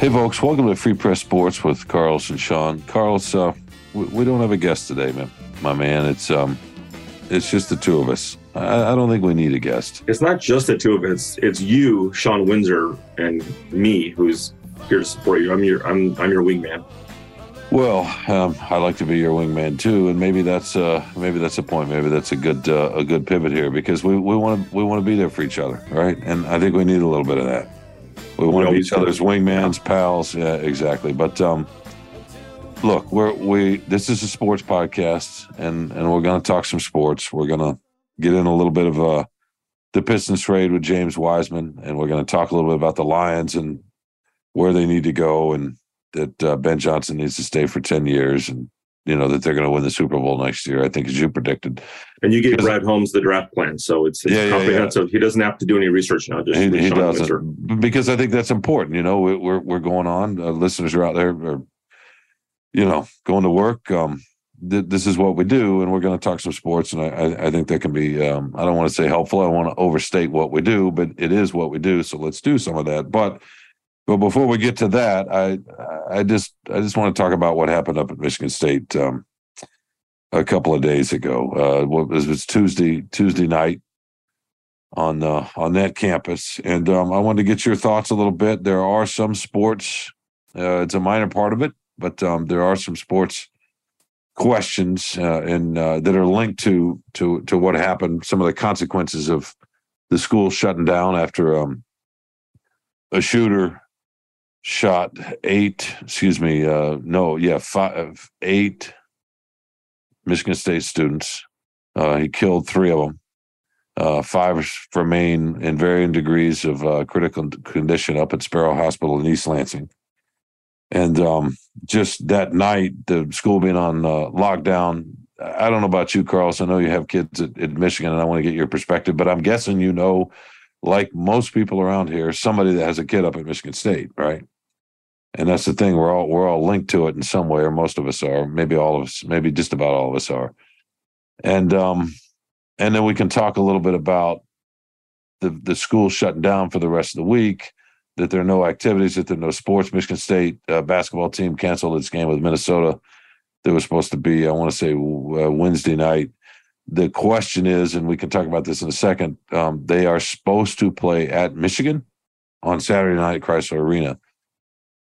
Hey, folks, welcome to Free Press Sports with Carlos and Shawn. Carlos, uh, we, we, don't have a guest today, man. My man, it's um, it's just the two of us. I, I, don't think we need a guest. It's not just the two of us. It's you, Shawn Windsor, and me, who's here to support you. I'm your I'm I'm your wingman. Well, um, I like to be your wingman too, and maybe that's uh, maybe that's a point. Maybe that's a good uh, a good pivot here because we we want to we want to be there for each other, right? And I think we need a little bit of that. We want to be each other's wingmans, pals. Yeah, exactly. But um, look, we're we this is a sports podcast, and and we're going to talk some sports. We're going to get in a little bit of uh, the Pistons trade with James Wiseman, and we're going to talk a little bit about the Lions and where they need to go, and that uh, Ben Johnson needs to stay for ten years, and you know that they're going to win the Super Bowl next year. I think, as you predicted. And you gave Brad Holmes the draft plan, so it's, it's yeah, comprehensive. Yeah, yeah. He doesn't have to do any research now. Just he, he doesn't Windsor. because I think that's important. You know, we're we're going on. Uh, listeners are out there, are, you know, going to work. Um, th- this is what we do, and we're going to talk some sports. And I, I, I think that can be. Um, I don't want to say helpful. I want to overstate what we do, but it is what we do. So let's do some of that. But but before we get to that, I I just I just want to talk about what happened up at Michigan State um, a couple of days ago. Uh, it was, it was Tuesday Tuesday night on uh, on that campus, and um, I wanted to get your thoughts a little bit. There are some sports; uh, it's a minor part of it, but um, there are some sports questions uh, and uh, that are linked to to to what happened. Some of the consequences of the school shutting down after um, a shooter shot eight, excuse me, uh, no, yeah, five, eight Michigan State students. Uh, he killed three of them. Uh, five remain in varying degrees of uh, critical condition up at Sparrow Hospital in East Lansing. And um, just that night, the school being on uh, lockdown. I don't know about you, Carlos. I know you have kids at, at Michigan, and I want to get your perspective. But I'm guessing you know like most people around here, somebody that has a kid up at Michigan State, right? And that's the thing. We're all we're all linked to it in some way, or most of us are. Maybe all of us, maybe just about all of us are. And um, and then we can talk a little bit about the the school shutting down for the rest of the week. That there are no activities. That there are no sports. Michigan State uh, basketball team canceled its game with Minnesota. That was supposed to be, I want to say, uh, Wednesday night the question is, and we can talk about this in a second, um, they are supposed to play at Michigan on Saturday night at Crisler Arena.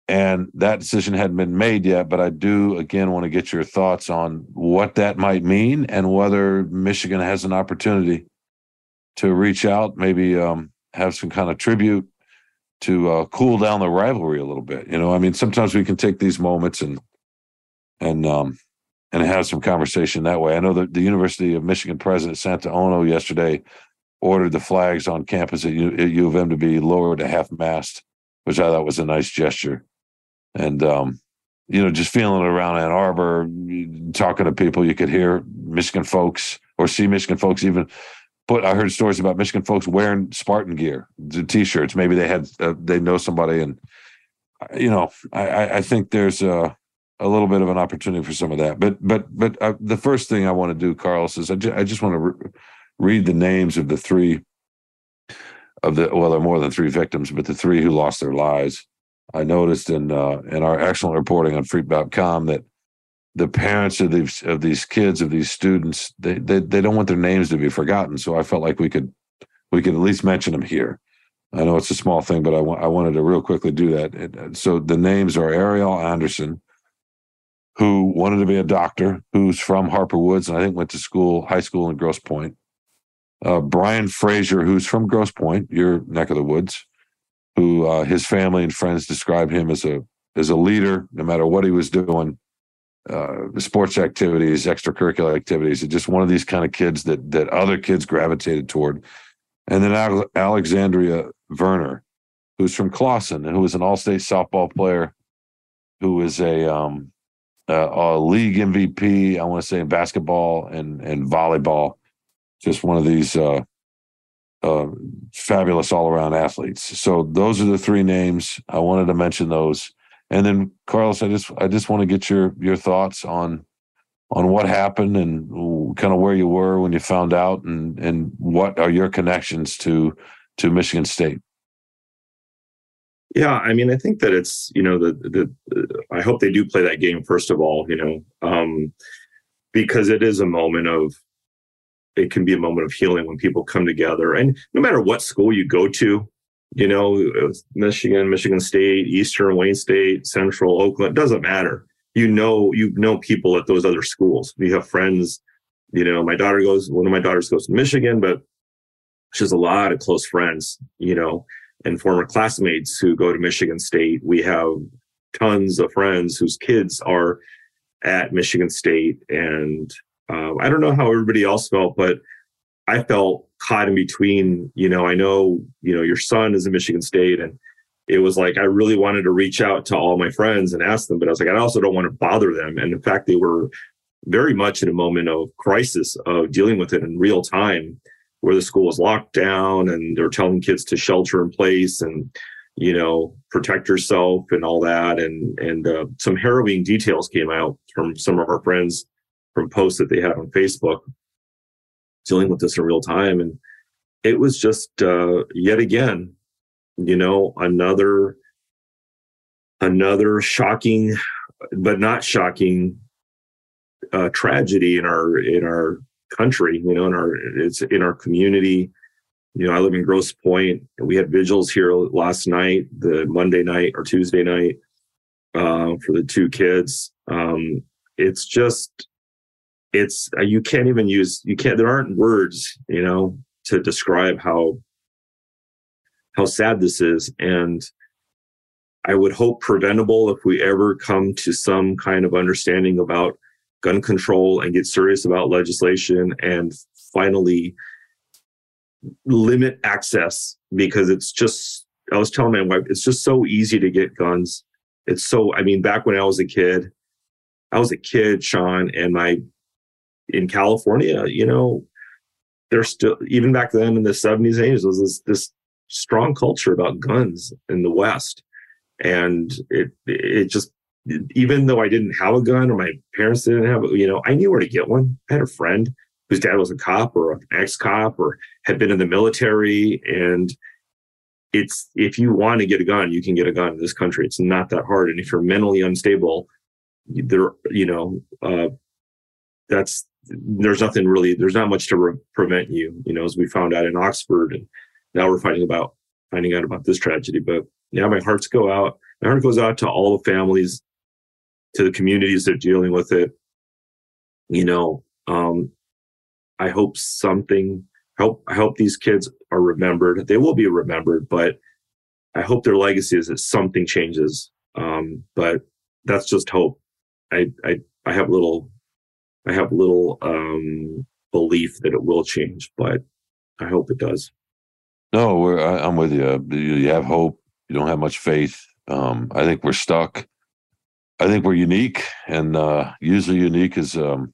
And that decision hadn't been made yet, but I do again want to get your thoughts on what that might mean and whether Michigan has an opportunity to reach out, maybe um, have some kind of tribute to uh, cool down the rivalry a little bit. You know, I mean, sometimes we can take these moments and and um, and have some conversation that way. I know that the University of Michigan president Santa Ono yesterday ordered the flags on campus at U, at U of M to be lowered to half mast, which I thought was a nice gesture. And um, you know, just feeling around Ann Arbor, talking to people, you could hear Michigan folks or see Michigan folks even put. I heard stories about Michigan folks wearing Spartan gear, the t-shirts. Maybe they had uh, they know somebody, and you know, I, I think there's a a little bit of an opportunity for some of that. But but but uh, the first thing I want to do, Carlos, is I, ju- I just want to re- read the names of the three of the well, there are more than three victims, but the three who lost their lives. I noticed in uh, in our excellent reporting on Freep.com that the parents of these of these kids of these students they, they they don't want their names to be forgotten. So I felt like we could we could at least mention them here. I know it's a small thing, but I, I wanted to real quickly do that. So the names are Arielle Anderson, who wanted to be a doctor, who's from Harper Woods, and I think went to school, high school in Grosse Pointe. Uh, Brian Fraser, who's from Grosse Pointe, your neck of the woods, who uh, his family and friends describe him as a as a leader, no matter what he was doing, uh, sports activities, extracurricular activities, just one of these kind of kids that that other kids gravitated toward. And then Alexandria Verner, who's from Clawson, and who was an all-state softball player, who was a um, uh, a league MVP. I want to say in basketball and and volleyball. Just one of these uh, uh, fabulous all around athletes. So those are the three names I wanted to mention those. And then Carlos, I just I just want to get your your thoughts on on what happened and kind of where you were when you found out and and what are your connections to to Michigan State. Yeah, I mean, I think that it's you know the the, the I hope they do play that game first of all, you know, um, because it is a moment of it can be a moment of healing when people come together, and no matter what school you go to, you know, Michigan, Michigan State, Eastern, Wayne State, Central, Oakland, doesn't matter. You know, you know people at those other schools. We have friends. You know, my daughter goes. One of my daughters goes to Michigan, but she has a lot of close friends. You know and former classmates who go to Michigan State. We have tons of friends whose kids are at Michigan State. And uh, I don't know how everybody else felt, but I felt caught in between. You know, I know, you know, your son is at Michigan State and it was like I really wanted to reach out to all my friends and ask them, but I was like, I also don't want to bother them. And in fact, they were very much in a moment of crisis of dealing with it in real time where the school was locked down and they're telling kids to shelter in place and you know protect yourself and all that and and uh, some harrowing details came out from some of our friends from posts that they had on facebook dealing with this in real time and it was just uh, yet again you know another another shocking but not shocking uh, tragedy in our in our country, you know, in our it's in our community. You know, I live in Grosse Pointe, and we had vigils here last night, the Monday night or Tuesday night, uh, for the two kids. Um, it's just, it's uh, you can't even use you can't. There aren't words, you know, to describe how how sad this is, and I would hope preventable if we ever come to some kind of understanding about gun control and get serious about legislation and finally limit access because it's just I was telling my wife it's just so easy to get guns. It's so I mean back when I was a kid, I was a kid, Shawn, and my in California, you know, there's still even back then in the 70s and 80s was this this strong culture about guns in the West. And it it just even though I didn't have a gun or my parents didn't have, you know, I knew where to get one. I had a friend whose dad was a cop or an ex-cop or had been in the military, and it's if you want to get a gun, you can get a gun in this country. It's not that hard, and if you're mentally unstable, there, you know, uh, that's there's nothing really, there's not much to re- prevent you. You know, as we found out in Oxford, and now we're finding about finding out about this tragedy. But yeah, my hearts go out. My heart goes out to all the families to the communities that are dealing with it. You know, um, I hope something help. I hope these kids are remembered. They will be remembered, but I hope their legacy is that something changes. Um, but that's just hope. I I I have little I have little um, belief that it will change, but I hope it does. No, I, am with you. You have hope. You don't have much faith. Um, I think we're stuck. I think we're unique, and uh, usually unique is um,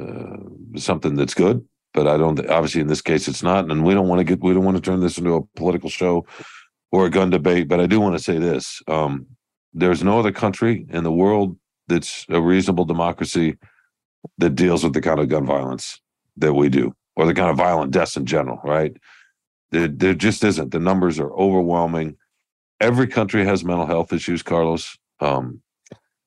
uh, something that's good. But I don't. Obviously, in this case, it's not, and we don't want to get. We don't want to turn this into a political show or a gun debate. But I do want to say this: um, there's no other country in the world that's a reasonable democracy that deals with the kind of gun violence that we do, or the kind of violent deaths in general. Right? There, there just isn't. The numbers are overwhelming. Every country has mental health issues, Carlos. Um,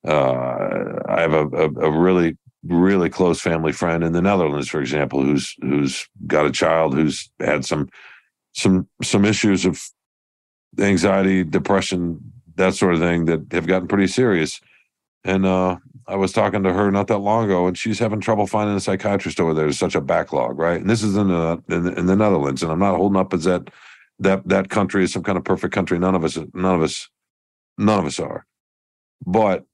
uh, I have a, a, a, really really close family friend in the Netherlands, for example, who's who's got a child who's had some some some issues of anxiety, depression, that sort of thing that have gotten pretty serious. And uh, I was talking to her not that long ago, and she's having trouble finding a psychiatrist over there. There's such a backlog, right? And this is in the in in the Netherlands, and I'm not holding up as that that that country is some kind of perfect country. None of us, none of us, none of us are. But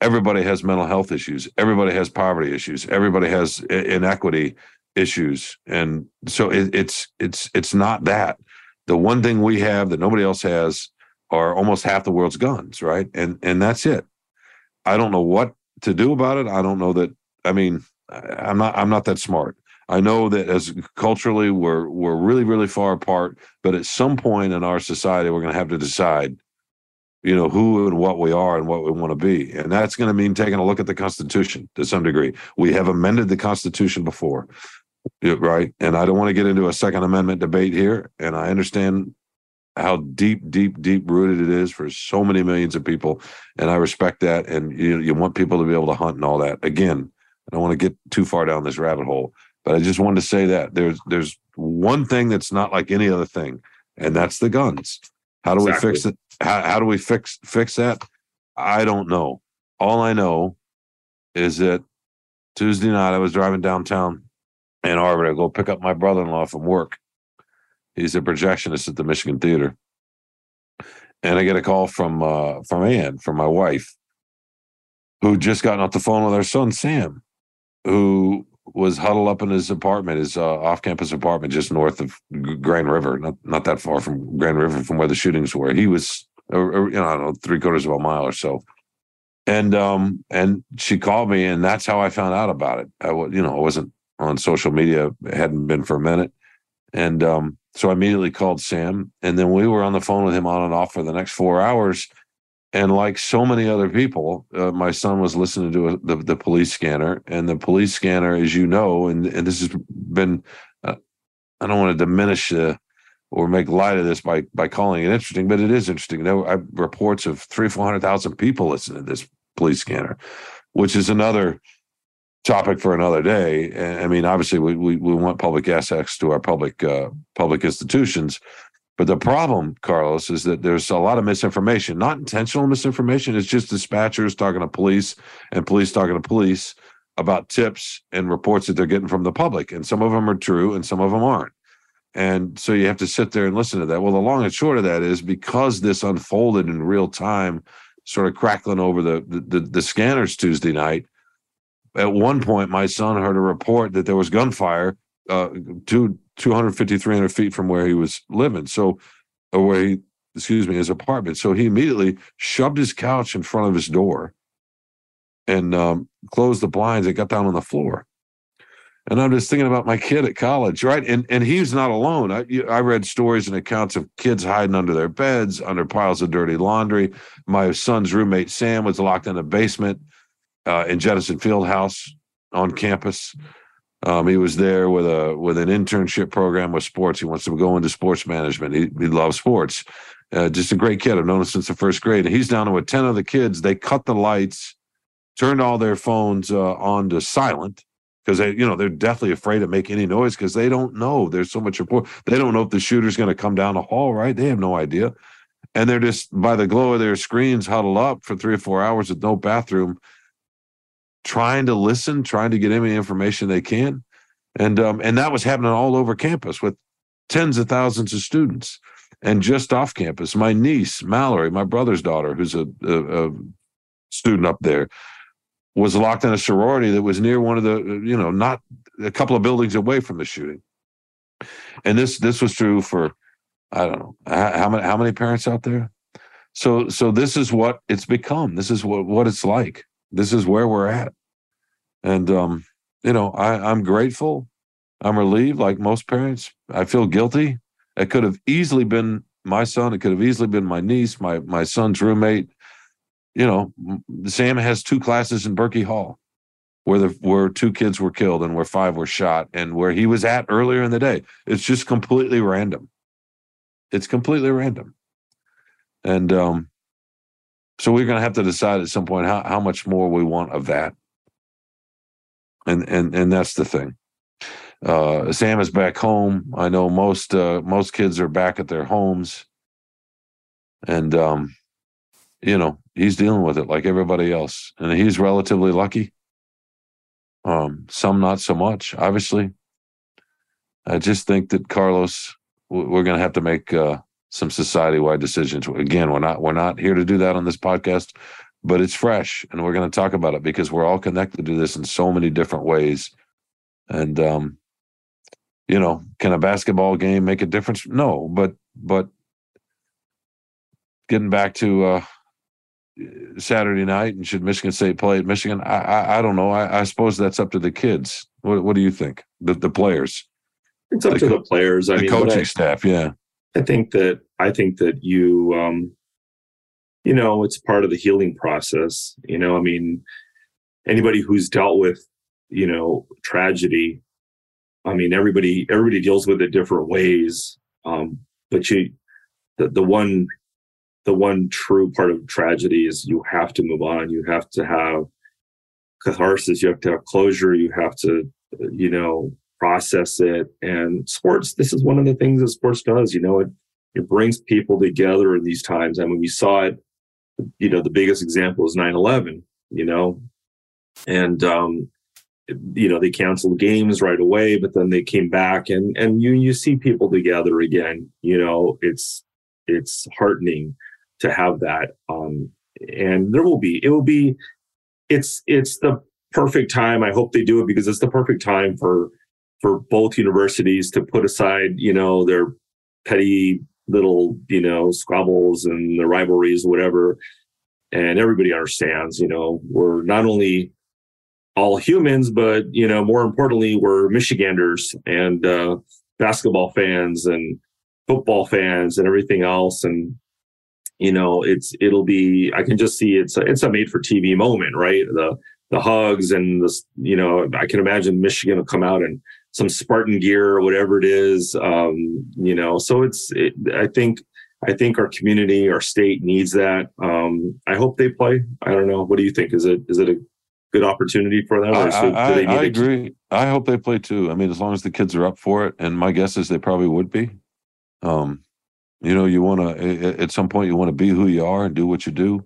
everybody has mental health issues everybody has poverty issues everybody has inequity issues and so it, it's it's it's not that the one thing we have that nobody else has are almost half the world's guns right and and that's it i don't know what to do about it. I don't know that i mean i'm not i'm not that smart. I know that as culturally we're we're really really far apart but at some point in our society we're going to have to decide you know who and what we are and what we want to be. And that's going to mean taking a look at the constitution to some degree. We have amended the constitution before right? And i don't want to get into a second amendment debate here and i understand how deep, deep, deep rooted it is for so many millions of people, and I respect that. And you you want people to be able to hunt and all that. Again, I don't want to get too far down this rabbit hole, but I just wanted to say that there's there's one thing that's not like any other thing, and that's the guns. How do exactly. we fix it? How, how do we fix fix that? I don't know. All I know is that Tuesday night I was driving downtown Ann Arbor to go pick up my brother-in-law from work. He's a projectionist at the Michigan Theater, and I get a call from uh, from Ann, from my wife, who just gotten off the phone with her son Sam, who was huddled up in his apartment, his uh, off-campus apartment just north of Grand River, not not that far from Grand River from where the shootings were. He was, you know, I don't know, three quarters of a mile or so. And um and she called me, and that's how I found out about it. I was, you know I wasn't on social media, it hadn't been for a minute, and um so I immediately called Sam, and then we were on the phone with him on and off for the next four hours and like so many other people, uh, my son was listening to a, the the police scanner, and the police scanner, as you know, and and this has been, uh, I don't want to diminish uh, or make light of this by by calling it interesting, but it is interesting. There were reports of three four hundred thousand people listening to this police scanner, which is another topic for another day. I mean, obviously, we we, we want public access to our public uh, public institutions, but the problem, Carlos, is that there's a lot of misinformation, not intentional misinformation. It's just dispatchers talking to police and police talking to police about tips and reports that they're getting from the public. And some of them are true and some of them aren't. And so you have to sit there and listen to that. Well, the long and short of that is because this unfolded in real time, sort of crackling over the, the, the scanners Tuesday night. At one point, my son heard a report that there was gunfire uh, two 250, 300 feet from where he was living. So, or where he, excuse me, his apartment. So he immediately shoved his couch in front of his door and um, closed the blinds and got down on the floor. And I'm just thinking about my kid at college, right? And and he's not alone. I I read stories and accounts of kids hiding under their beds, under piles of dirty laundry. My son's roommate Sam was locked in a basement uh, in Jenison Field House on campus. Um, he was there with a with an internship program with sports. He wants to go into sports management. He, he loves sports. Uh, just a great kid. I've known him since the first grade. And he's down with ten other kids. They cut the lights, turned all their phones uh, on to silent because they, you know, they're deathly afraid to make any noise because they don't know. There's so much report. They don't know if the shooter's going to come down the hall. Right? They have no idea. And they're just by the glow of their screens huddled up for three or four hours with no bathroom trying to listen, trying to get any information they can. And um, and that was happening all over campus with tens of thousands of students. And just off campus, my niece, Mallory, my brother's daughter, who's a, a, a student up there, was locked in a sorority that was near one of the, you know, not a couple of buildings away from the shooting. And this this was true for, I don't know, how many how many parents out there. So so this is what it's become. This is what what it's like. This is where we're at. And um, you know, I, I'm grateful. I'm relieved, like most parents. I feel guilty. It could have easily been my son. It could have easily been my niece, my my son's roommate. You know, Sam has two classes in Berkey Hall, where the where two kids were killed and where five were shot, and where he was at earlier in the day. It's just completely random. It's completely random. And um, so we're going to have to decide at some point how, how much more we want of that. And and and that's the thing. Uh, Sam is back home. I know most uh, most kids are back at their homes, and um, you know he's dealing with it like everybody else, and he's relatively lucky. Um, some not so much, obviously. I just think that Carlos, we're going to have to make uh, some society-wide decisions. Again, we're not we're not here to do that on this podcast, but it's fresh, and we're going to talk about it because we're all connected to this in so many different ways. And um, you know, can a basketball game make a difference? No, but but getting back to uh, Saturday night and should Michigan State play at Michigan? I I, I don't know. I, I, suppose that's up to the kids. What what do you think? The the players. It's up the, to the players. I the mean, coaching staff. Yeah. I think that I think that you um, you know it's part of the healing process. You know, I mean, anybody who's dealt with you know tragedy, I mean, everybody everybody deals with it different ways. Um, but you the the one the one true part of tragedy is you have to move on. You have to have catharsis. You have to have closure. You have to, you know, process it. And sports, this is one of the things that sports does. You know, it it brings people together in these times. I mean, we saw it. You know, the biggest example is 9-11, You know, and um, you know they canceled games right away, but then they came back, and and you you see people together again. You know, it's it's heartening to have that. Um, and there will be it will be it's it's the perfect time. I hope they do it because it's the perfect time for for both universities to put aside, you know, their petty little, you know, squabbles and the rivalries, whatever. And everybody understands, you know, we're not only all humans, but you know, more importantly, we're Michiganders and uh, basketball fans and football fans and everything else. And you know, it's it'll be. I can just see it's a, it's a made for TV moment, right? The the hugs and this, you know, I can imagine Michigan will come out and some Spartan gear or whatever it is. Um, you know, so it's. It, I think. I think our community, our state needs that. Um, I hope they play. I don't know. What do you think? Is it is it a good opportunity for them? I, I, I agree. I hope they play too. I mean, as long as the kids are up for it, and my guess is they probably would be. Um, you know, you want to at some point you want to be who you are and do what you do.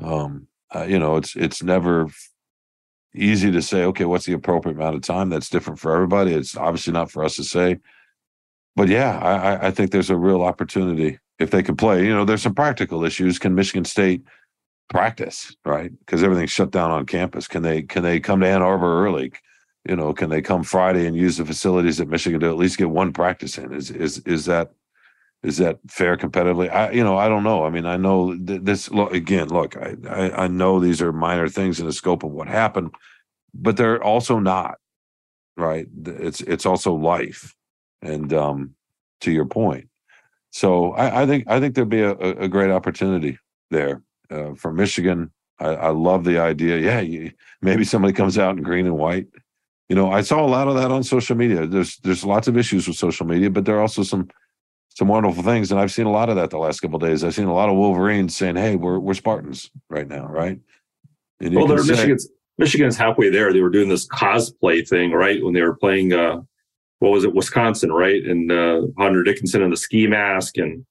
Um, uh, you know, it's it's never easy to say, okay, what's the appropriate amount of time? That's different for everybody. It's obviously not for us to say. But yeah, I, I think there's a real opportunity if they can play. You know, there's some practical issues. Can Michigan State practice, right? Because everything's shut down on campus. Can they can they come to Ann Arbor early? You know, can they come Friday and use the facilities at Michigan to at least get one practice in? Is is is that is that fair competitively? I you know I don't know. I mean I know th- this look again. Look, I, I I know these are minor things in the scope of what happened, but they're also not right. It's it's also life, and um, to your point. So I, I think I think there'd be a, a great opportunity there uh, from Michigan. I, I, love the idea. Yeah, you, maybe somebody comes out in green and white. You know, I saw a lot of that on social media. There's there's lots of issues with social media, but there are also some some wonderful things, and I've seen a lot of that the last couple days. I've seen a lot of Wolverines saying, "Hey, we're we're Spartans right now, right?" And well, they're say, Michigan's Michigan's halfway there. They were doing this cosplay thing, right? When they were playing, uh, what was it, Wisconsin, right? And uh, Hunter Dickinson in the ski mask and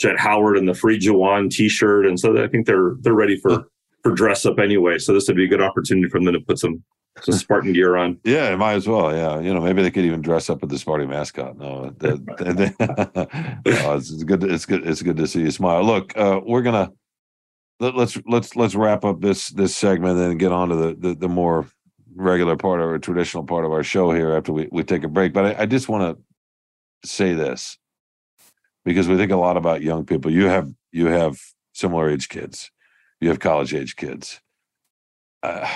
Jett Howard in the Free Juwan T-shirt, and so I think they're they're ready for for dress up anyway. So this would be a good opportunity for them to put some some Spartan gear on. Yeah, might as well. Yeah, you know, maybe they could even dress up with the Spartan mascot. No, no it's good. It's good. It's good to see you smile. Look, uh, we're gonna let, us let's, let's let's wrap up this this segment and then get on to the, the, the more regular part our traditional part of our show here after we, we take a break. But I, I just want to say this because we think a lot about young people. You have you have similar age kids, you have college age kids. Uh,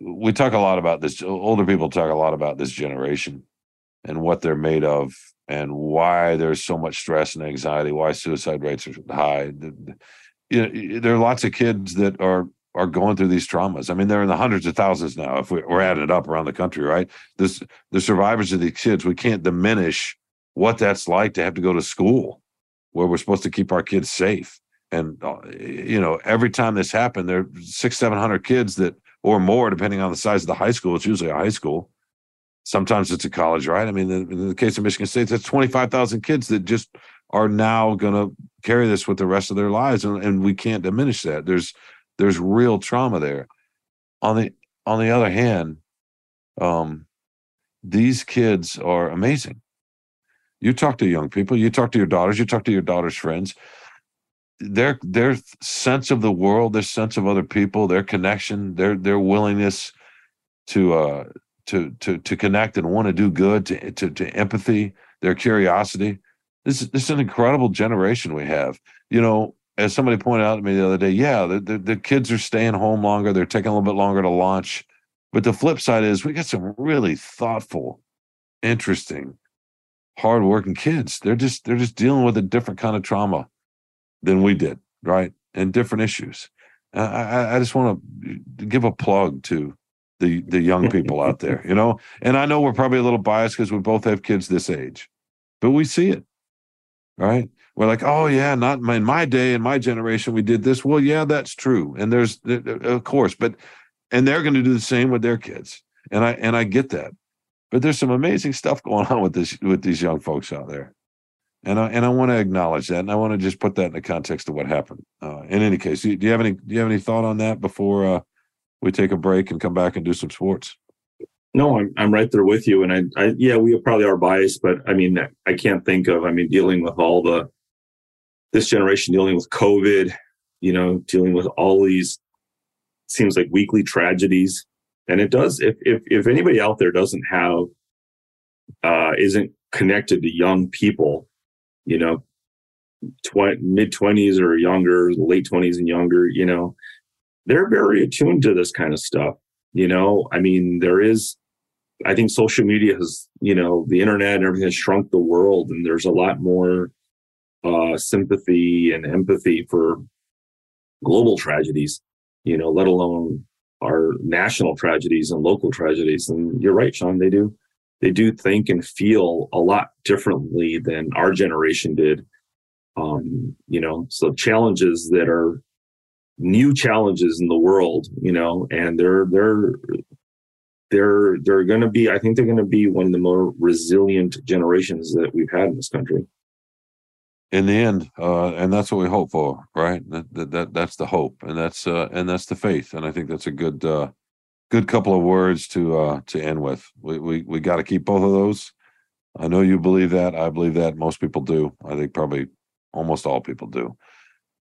we talk a lot about this. Older people talk a lot about this generation and what they're made of, and why there's so much stress and anxiety, why suicide rates are high. You know, there are lots of kids that are are going through these traumas. I mean, they're in the hundreds of thousands now. If we, are adding it up around the country, right? This the survivors of these kids, we can't diminish what that's like to have to go to school where we're supposed to keep our kids safe. And uh, you know, every time this happened, there are six, seven hundred kids that, or more, depending on the size of the high school. It's usually a high school. Sometimes it's a college, right? I mean, in the case of Michigan State, that's twenty five thousand kids that just are now going to carry this with the rest of their lives, and, and we can't diminish that. There's there's real trauma there. On the on the other hand, um, these kids are amazing. You talk to young people, you talk to your daughters, you talk to your daughter's friends. Their their sense of the world, their sense of other people, their connection, their their willingness to uh to to to connect and want to do good, to to, to empathy, their curiosity. This, this is an incredible generation we have. You know, as somebody pointed out to me the other day, yeah, the, the, the, kids are staying home longer. They're taking a little bit longer to launch. But the flip side is we got some really thoughtful, interesting, hardworking kids. They're just they're just dealing with a different kind of trauma than we did, right? And different issues. I, I just want to give a plug to the the young people out there, you know. And I know we're probably a little biased because we both have kids this age, but we see it, right? we're like, oh yeah, not in my, in my day, in my generation, we did this. Well, yeah, that's true, and there's of course, but and they're going to do the same with their kids, and I and I get that, but there's some amazing stuff going on with this with these young folks out there, and I and I want to acknowledge that, and I want to just put that in the context of what happened. Uh, in any case, do you have any do you have any thought on that before uh, we take a break and come back and do some sports? No, I'm I'm right there with you, and I, I yeah, we probably are biased, but I mean, I can't think of. I mean, dealing with all the this generation dealing with COVID, you know, dealing with all these seems like weekly tragedies, and it does. If if if anybody out there doesn't have uh, isn't connected to young people, you know, tw- mid twenties or younger, late twenties and younger, you know, they're very attuned to this kind of stuff. You know, I mean, there is I think social media has, you know, the internet and everything has shrunk the world, and there's a lot more uh, sympathy and empathy for global tragedies, you know, let alone our national tragedies and local tragedies. And you're right, Shawn, they do they do think and feel a lot differently than our generation did. Um, you know, so challenges that are new challenges in the world, you know, and they're they're they're they're going to be i think they're going to be one of the more resilient generations that we've had in this country in the end uh, and that's what we hope for right that, that, that that's the hope and that's uh, and that's the faith and i think that's a good uh, good couple of words to uh, to end with we we, we got to keep both of those i know you believe that i believe that most people do i think probably almost all people do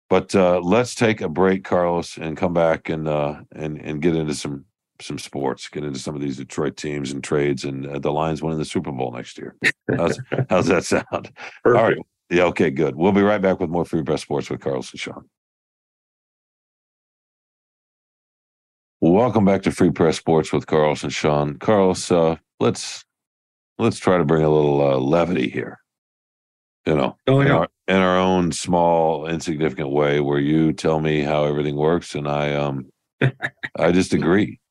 but uh, let's take a break carlos and come back and uh, and and get into some some sports, get into some of these Detroit teams and trades, and uh, the Lions winning the Super Bowl next year. How's, how's that sound? Perfect. All right. Yeah. Okay. Good. We'll be right back with more Free Press Sports with Carlos and Shawn. Welcome back to Free Press Sports with Carlos and Shawn. Carlos, uh, let's let's try to bring a little uh, levity here. You know, oh, yeah. in, our, in our own small, insignificant way, where you tell me how everything works, and I um, I just agree.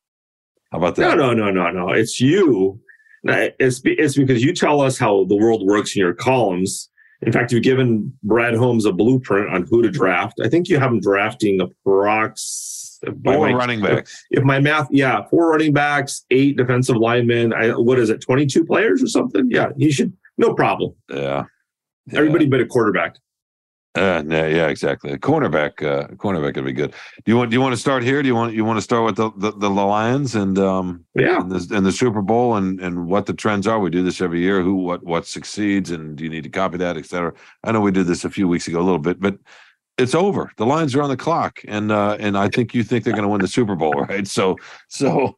How about that? No, no, no, no, no. It's you. It's it's because you tell us how the world works in your columns. In fact, you've given Brad Holmes a blueprint on who to draft. I think you have him drafting approx four my, running backs. If, if, my math, yeah, four running backs, eight defensive linemen. I, what is it, twenty two players or something? Yeah, he should no problem. Yeah, yeah. everybody but a quarterback. Uh, yeah, yeah, exactly. A cornerback, uh, cornerback would be good. Do you want? Do you want to start here? Do you want? You want to start with the the, the Lions and um, yeah, and the, and the Super Bowl and and what the trends are. We do this every year. Who, what, what succeeds, and do you need to copy that, etc. I know we did this a few weeks ago, a little bit, but it's over. The Lions are on the clock, and uh, and I think you think they're going to win the Super Bowl, right? So, so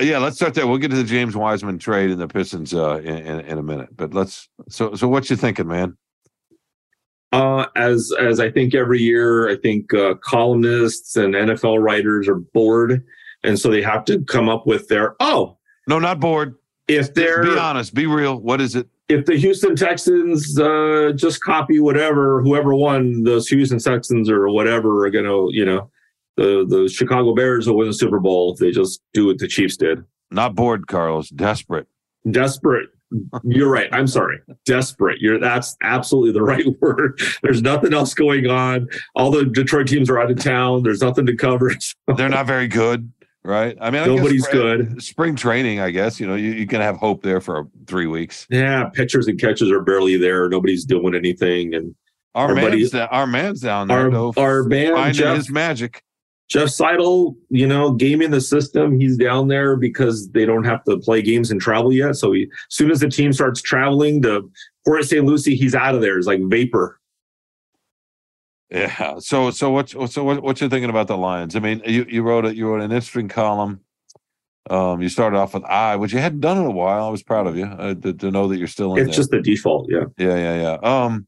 yeah, let's start there. We'll get to the James Wiseman trade and the Pistons uh, in, in, in a minute. But let's. So, so what you thinking, man? Uh, as as I think every year, I think uh, columnists and NFL writers are bored, and so they have to come up with their oh no, not bored. If they're be honest, be real. What is it? If the Houston Texans uh, just copy whatever whoever won those Houston Texans or whatever are gonna you know the the Chicago Bears will win the Super Bowl if they just do what the Chiefs did. Not bored, Carlos. Desperate. Desperate. You're right. I'm sorry. Desperate. You're that's absolutely the right word. There's nothing else going on. All the Detroit teams are out of town. There's nothing to cover. They're not very good, right? I mean, I nobody's spring, good. Spring training, I guess. You know, you, you can have hope there for three weeks. Yeah, pitchers and catchers are barely there. Nobody's doing anything, and our, man's buddy, our man's down there. Our, though, our man Jeff, his magic. Jeff Seidel, you know, gaming the system. He's down there because they don't have to play games and travel yet. So he, as soon as the team starts traveling to Port St. Lucie, he's out of there. It's like vapor. Yeah. So so what's so what what you thinking about the Lions? I mean, you you wrote it. You wrote an interesting column. Um, you started off with I, which you hadn't done in a while. I was proud of you uh, to, to, know that you're still in. It's there. just the default. Yeah. Yeah. Yeah. Yeah. Um,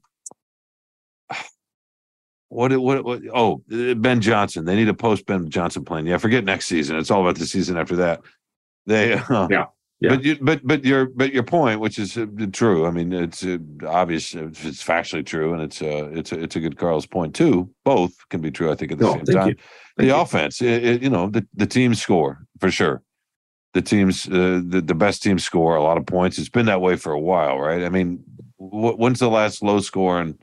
what, what, what, oh, Ben Johnson. They need a post Ben Johnson plan. Yeah, forget next season. It's all about the season after that. They, uh, yeah. Yeah. But you, but but your but your point, which is uh, true. I mean, it's uh, obvious. It's factually true, and it's uh, it's a, it's a good Carl's point too. Both can be true. I think at the no, same time. the you. offense, it, it, you know, the the teams score for sure. The teams, uh, the the best teams score a lot of points. It's been that way for a while, right? I mean, wh- when's the last low scoring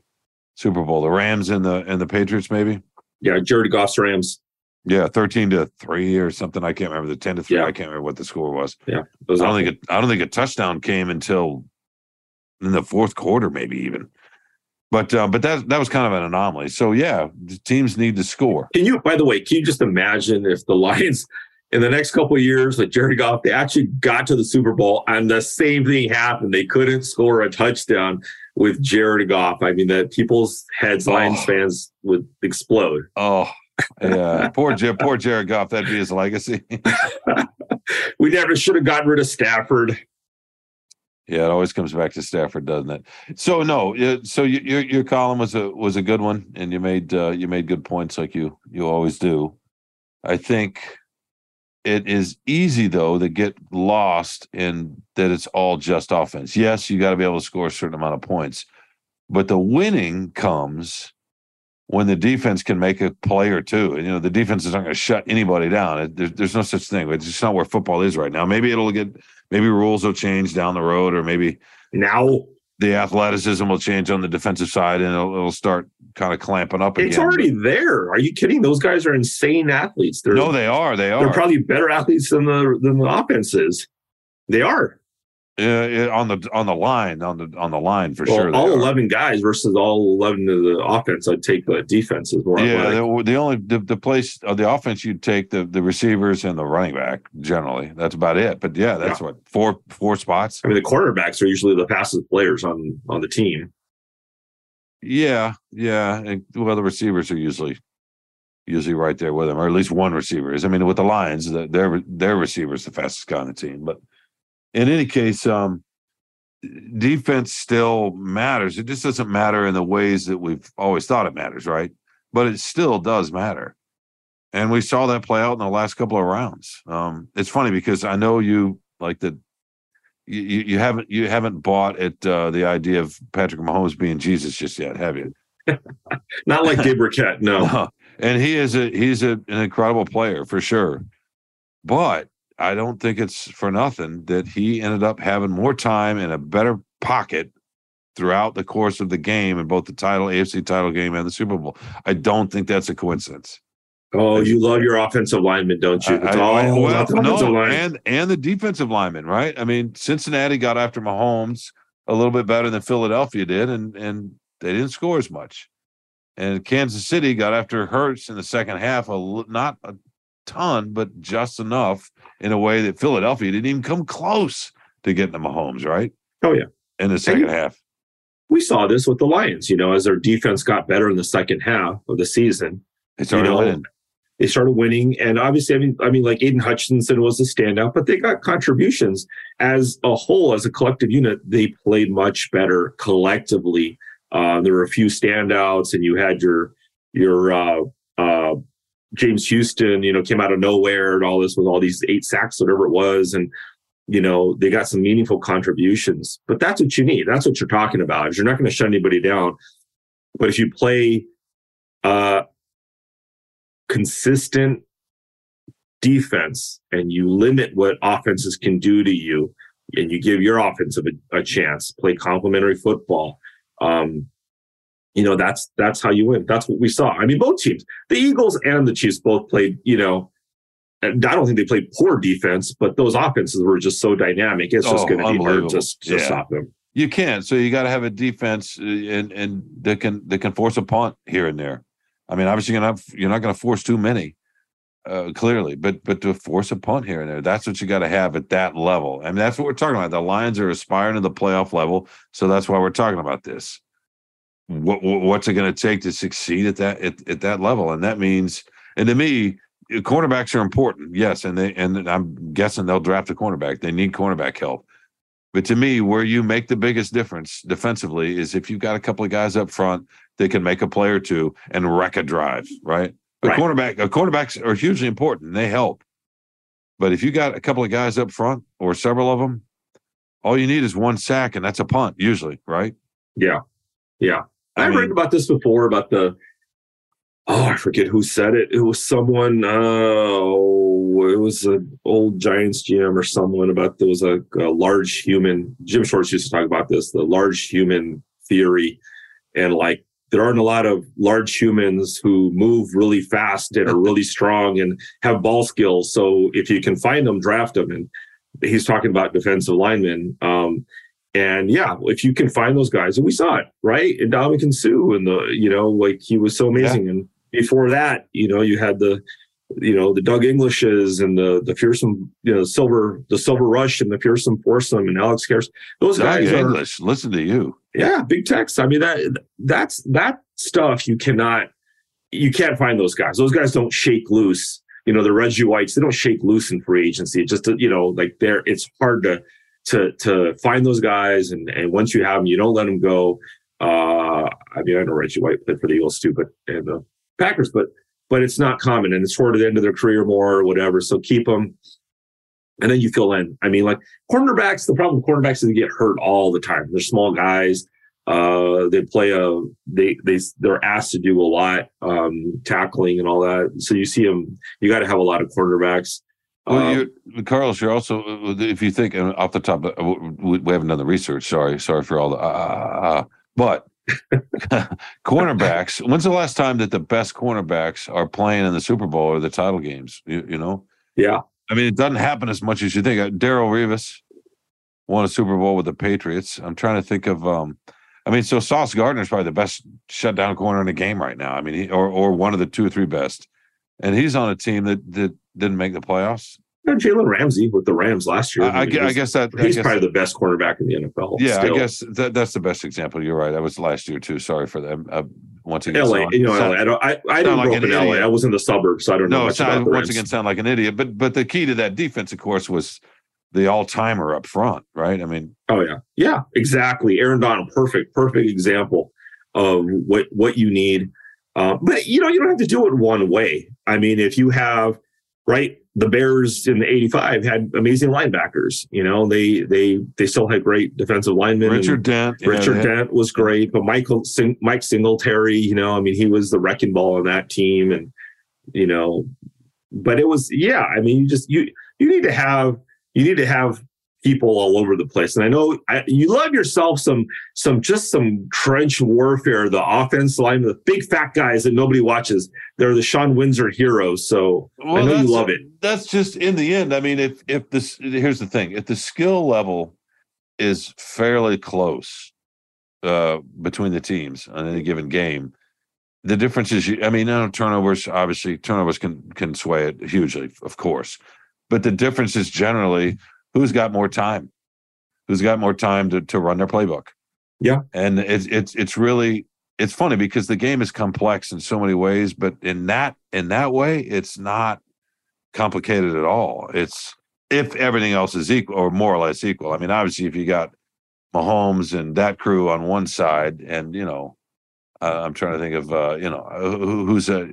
Super Bowl? The Rams and the and the Patriots, maybe. Yeah, Jared Goff's Rams. Yeah, thirteen to three or something. I can't remember the ten to three. Yeah. I can't remember what the score was. Yeah, it I don't awful. think it, I don't think a touchdown came until in the fourth quarter, maybe even. But uh, but that that was kind of an anomaly. So yeah, the teams need to score. Can you, by the way, can you just imagine if the Lions in the next couple of years like Jared Goff, they actually got to the Super Bowl and the same thing happened. They couldn't score a touchdown with Jared Goff. I mean, that people's heads, Lions Oh. fans would explode. Oh, yeah, poor Jer- poor Jared Goff. That'd be his legacy. We never should have gotten rid of Stafford. Yeah, it always comes back to Stafford, doesn't it? So no, so you, your your column was a was a good one, and you made uh, you made good points like you you always do. I think it is easy though to get lost in that it's all just offense. Yes, you got to be able to score a certain amount of points, but the winning comes when the defense can make a play or two. And you know the defense is not going to shut anybody down. There's there's no such thing. It's just not where football is right now. Maybe it'll get maybe rules will change down the road, or maybe Now the athleticism will change on the defensive side, and it'll, it'll start kind of clamping up again. it's already there. Are you kidding? Those guys are insane athletes. They're, no, they are. They are. they're probably better athletes than the than the offense is. They are. Uh, yeah, yeah, on the on the line on the on the line for Well, sure. all eleven guys versus all eleven of the offense. I'd take the defense as more. Yeah, the, the only the, the place of the offense you'd take the the receivers and the running back generally. That's about it. But yeah, that's what four four spots. I mean, the quarterbacks are usually the fastest players on on the team. Yeah, yeah, and well, the receivers are usually usually right there with them, or at least one receiver is. I mean, with the Lions, the, their their receiver's the fastest guy on the team. But in any case, um, defense still matters. It just doesn't matter in the ways that we've always thought it matters, right? But it still does matter, and we saw that play out in the last couple of rounds. Um, it's funny because I know you like the. You, you haven't you haven't bought at uh, the idea of Patrick Mahomes being Jesus just yet, have you? Not like Dave Birkett, no. No. And he is a he's a, an incredible player for sure. But I don't think it's for nothing that he ended up having more time and a better pocket throughout the course of the game in both the title, AFC title game and the Super Bowl. I don't think that's a coincidence. Oh, you love your offensive lineman, don't you? It's I- all I- well, the offensive no, and and the defensive lineman, right? I mean, Cincinnati got after Mahomes a little bit better than Philadelphia did, and and they didn't score as much. And Kansas City got after Hurts in the second half, a not a ton, but just enough in a way that Philadelphia didn't even come close to getting to Mahomes, right? Oh, yeah. in the second half. we saw this with the Lions. You know, as their defense got better in the second half of the season, They started know, winning. they started winning. And obviously, I mean, I mean, like Aidan Hutchinson was a standout, but they got contributions as a whole, as a collective unit. They played much better collectively. Uh, there were a few standouts, and you had your your uh, uh, James Houston, you know, came out of nowhere and all this with all these eight sacks, whatever it was, and you know they got some meaningful contributions. But that's what you need. That's what you're talking about. You're not going to shut anybody down, but if you play uh, consistent defense and you limit what offenses can do to you and you give your offensive a, a chance play complementary football um you know that's that's how you win that's what we saw i mean both teams the eagles and the chiefs both played you know i don't think they played poor defense but those offenses were just so dynamic it's just Oh, going to be hard to, to Yeah. stop them You can't. So you got to have a defense uh, and and that can that can force a punt here and there. I mean, obviously you're not you're not going to force too many, uh, clearly, but but to force a punt here and there, that's what you got to have at that level. I mean, that's what we're talking about. The Lions are aspiring to the playoff level, so that's why we're talking about this. What, what what's it going to take to succeed at that at, at that level? And that means, and to me, eh, cornerbacks are important, yes, and they and I'm guessing they'll draft a cornerback. They need cornerback help. But to me, where you make the biggest difference defensively is if you've got a couple of guys up front that can make a play or two and wreck a drive, right? A Right. cornerback, a cornerbacks are hugely important. They help. But if you got a couple of guys up front or several of them, all you need is one sack, and that's a punt, usually, right? yeah yeah I I've mean- read about this before about the oh I forget who said it. It was someone oh it was an old Giants GM or someone about there was a, a large human Jim Schwartz used to talk about this, the large human theory. And like there aren't a lot of large humans who move really fast and are really strong and have ball skills. So if you can find them, draft them. And he's talking about defensive linemen. Um, and yeah, if you can find those guys, and we saw it, right? And Ndamukong Suh and the, you know, like he was so amazing. Yeah. And before that, you know, you had the, you know, the Doug Englishes and the the fearsome, you know, silver, the silver rush and the fearsome foursome and Alex Karras. Those Doug guys English, are, listen to you. Yeah, big text. I mean, that that's that stuff you cannot you can't find those guys. Those guys don't shake loose. You know, the Reggie Whites, they don't shake loose in free agency. It just you know, like they're it's hard to to to find those guys and and once you have them, you don't let them go. Uh I mean, I know Reggie White played for the Eagles too, but and the Packers, but but it's not common and it's toward the end of their career more or whatever. So keep them. And then you fill in. I mean, like cornerbacks, the problem with cornerbacks is they get hurt all the time. They're small guys. Uh, they play a they they they're asked to do a lot um, tackling and all that. So you see them. You got to have a lot of cornerbacks. Well, um, you're, Carlos, you're also if you think off the top, we haven't done the research. Sorry, sorry for all the. Uh, uh, uh but cornerbacks. When's the last time that the best cornerbacks are playing in the Super Bowl or the title games? You, you know? Yeah. I mean, it doesn't happen as much as you think. Uh, Darrelle Revis won a Super Bowl with the Patriots. I'm trying to think of. um I mean, so Sauce Gardner is probably the best shutdown corner in the game right now. I mean, he, or or one of the two or three best, and he's on a team that that didn't make the playoffs. Jalen Ramsey with the Rams last year. I, I, I guess that he's guess, probably the best cornerback in the NFL. Yeah, still. I guess that, that's the best example. You're right. That was last year too. Sorry for them. Uh, once again, LA, you know, LA. I don't. I, I didn't like grow up in LA. I was in the suburbs, so I don't know. No, much about once again, sound like an idiot. But but the key to that defense, of course, was the all timer up front, right? I mean, oh yeah, yeah, exactly. Aaron Donald, perfect, perfect example of what what you need. Uh, but you know, you don't have to do it one way. I mean, if you have right the Bears in the 85 had amazing linebackers. You know, they they they still had great defensive linemen. Richard Dent. Richard yeah, Dent was great, but Michael Sing, Mike Singletary, you know, I mean, he was the wrecking ball on that team and you know, but it was yeah, I mean, you just you you need to have you need to have people all over the place. And I know I, you love yourself some some just some trench warfare. The offense line, the big fat guys that nobody watches. They're the Shawn Windsor heroes. So well, I know you love it. That's just in the end. I mean, if if this here's the thing, if the skill level is fairly close uh, between the teams on any given game. The difference is, I mean, turnovers obviously turnovers can can sway it hugely, of course, but the difference is generally who's got more time, who's got more time to to run their playbook. Yeah, and it's it's it's really it's funny because the game is complex in so many ways, but in that in that way, it's not complicated at all. It's if everything else is equal or more or less equal. I mean, obviously, if you got Mahomes and that crew on one side, and you know, uh, I'm trying to think of uh, you know who, who's a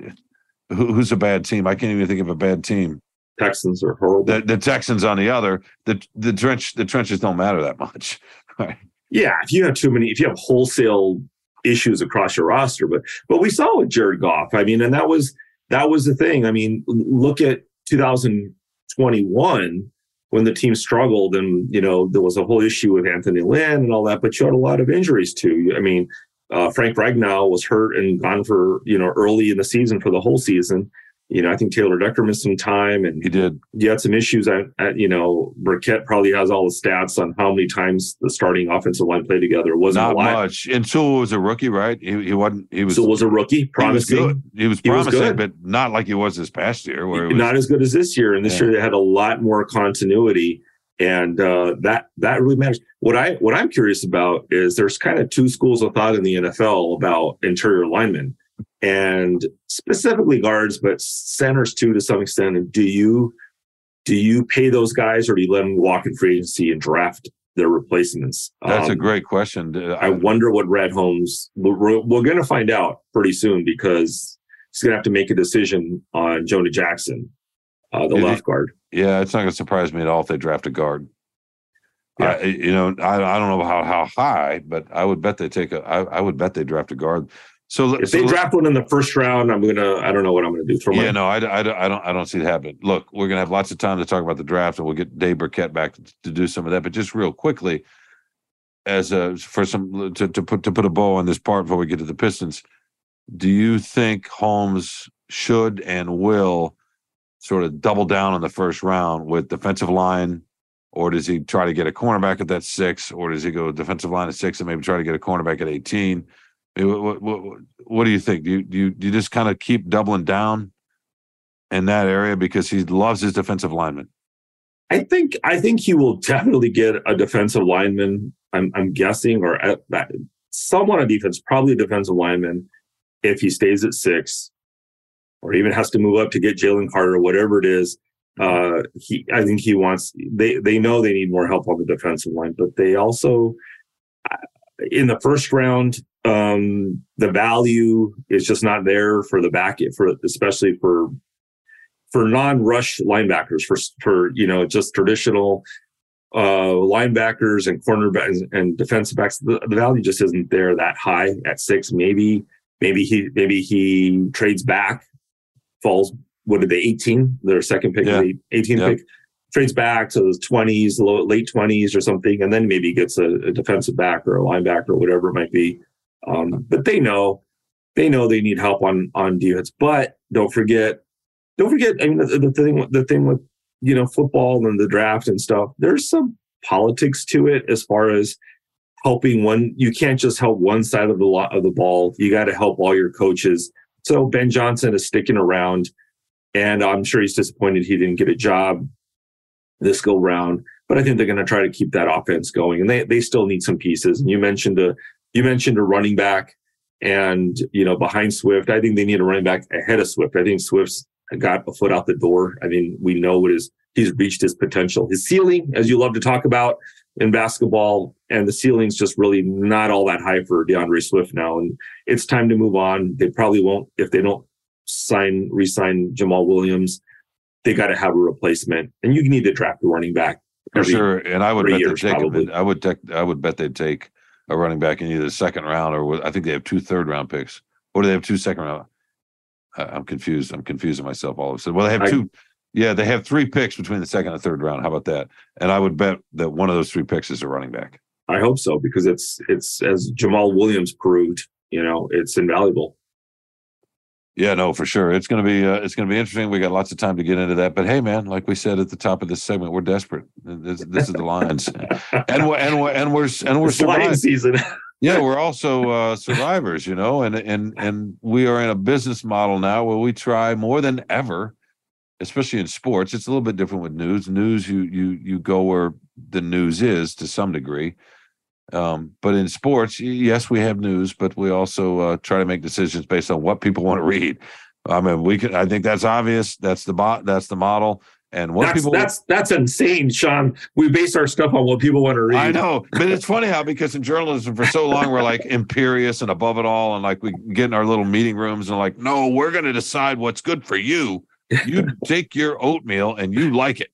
who, who's a bad team. I can't even think of a bad team Texans are horrible. The, the Texans on the other, the the trench the trenches don't matter that much. Right. Yeah, if you have too many, if you have wholesale issues across your roster, but but we saw with Jared Goff. I mean, and that was that was the thing. I mean, look at 2021 when the team struggled, and you know there was a whole issue with Anthony Lynn and all that. But you had a lot of injuries too. I mean, uh, Frank Ragnow was hurt and gone for you know early in the season for the whole season you know, I think Taylor Decker missed some time and he did. You had some issues at, at, you know, Birkett probably has all the stats on how many times the starting offensive line played together. It wasn't not much. And Sewell was a rookie, right? He, he wasn't, he was, so was a rookie, promising. He was, he was promising, he was but not like he was this past year where was, not as good as this year. And this yeah. year they had a lot more continuity. And uh, that that really matters. What I what I'm curious about is there's kind of two schools of thought in the NFL about interior linemen and specifically guards, but centers too to some extent. And do you do you pay those guys, or do you let them walk in free agency and draft their replacements? That's um, a great question. I wonder what Brad Holmes. We're, we're going to find out pretty soon because he's going to have to make a decision on Jonah Jackson, uh, the left guard. Yeah, it's not going to surprise me at all if they draft a guard. Yeah. I, you know, I, I don't know how, how high, but I would bet they take a. I, I would bet they draft a guard. So if they draft one in the first round, I'm gonna. I don't know what I'm gonna do. Throw yeah, my- no, I, I, I don't. I don't see it happen. Look, we're gonna have lots of time to talk about the draft, and we'll get Dave Birkett back to, to do some of that. But just real quickly, as a for some to, to put to put a bow on this part before we get to the Pistons, do you think Holmes should and will sort of double down on the first round with defensive line, or does he try to get a cornerback at that six, or does he go defensive line at six and maybe try to get a cornerback at eighteen? What, what, what do you think? Do you, do you do you just kind of keep doubling down in that area because he loves his defensive lineman? I think I think he will definitely get a defensive lineman. I'm I'm guessing, or at, someone on defense, probably a defensive lineman, if he stays at six, or even has to move up to get Jalen Carter, whatever it is. Uh, he, I think he wants. They they know they need more help on the defensive line, but they also, uh, in the first round, um, the value is just not there for the back for especially for for non-rush linebackers for for you know just traditional uh, linebackers and cornerbacks and defensive backs. The, the, value just isn't there that high at six. Maybe maybe he maybe he trades back, falls. What did they? Eighteen. Their second pick, yeah. eighteen pick. Trades back to the twenties, late twenties or something, and then maybe gets a, a, defensive back or a linebacker or whatever it might be. Um, but they know they know they need help on on defense. But don't forget don't forget, I mean, the, the thing, the thing with you know football and the draft and stuff. There's some politics to it as far as helping one. You can't just help one side of the lot of the ball. You got to help all your coaches. So Ben Johnson is sticking around, and I'm sure he's disappointed he didn't get a job this go round. But I think they're going to try to keep that offense going, and they they still need some pieces. And you mentioned a you mentioned a running back, and you know behind Swift, I think they need a running back ahead of Swift. I think Swift's got a foot out the door. I mean, we know what is he's reached his potential. His ceiling, as you love to talk about in basketball, and the ceiling's just really not all that high for DeAndre Swift now. And it's time to move on. They probably won't if they don't sign re-sign Jamaal Williams. They got to have a replacement, and you need to draft a running back for sure. And I would bet they'd take him. I would take, I would bet they'd take a running back in either the second round or I think they have two third round picks. Or do they have two second round? I'm confused. I'm confusing myself all of a sudden. Well, they have I, two. Yeah, they have three picks between the second and third round. How about that? And I would bet that one of those three picks is a running back. I hope so because it's it's as Jamaal Williams proved. You know, it's invaluable. Yeah, no, for sure. It's gonna be uh, it's gonna be interesting. We got lots of time to get into that. But hey, man, like we said at the top of this segment, we're desperate. This, this is the Lions, and we're and we're and we're and we're surviving season. yeah, we're also uh, survivors, you know, and and and we are in a business model now where we try more than ever, especially in sports. It's a little bit different with news. News, you you you go where the news is to some degree. Um, but in sports, yes, we have news, but we also uh, try to make decisions based on what people want to read. I mean, we can. I think that's obvious. That's the bot. That's the model. And what that's, people that's that's insane, Shawn. We base our stuff on what people want to read. I know, but it's funny how because in journalism for so long we're like imperious and above it all, and like we get in our little meeting rooms and like, no, we're going to decide what's good for you. You take your oatmeal and you like it.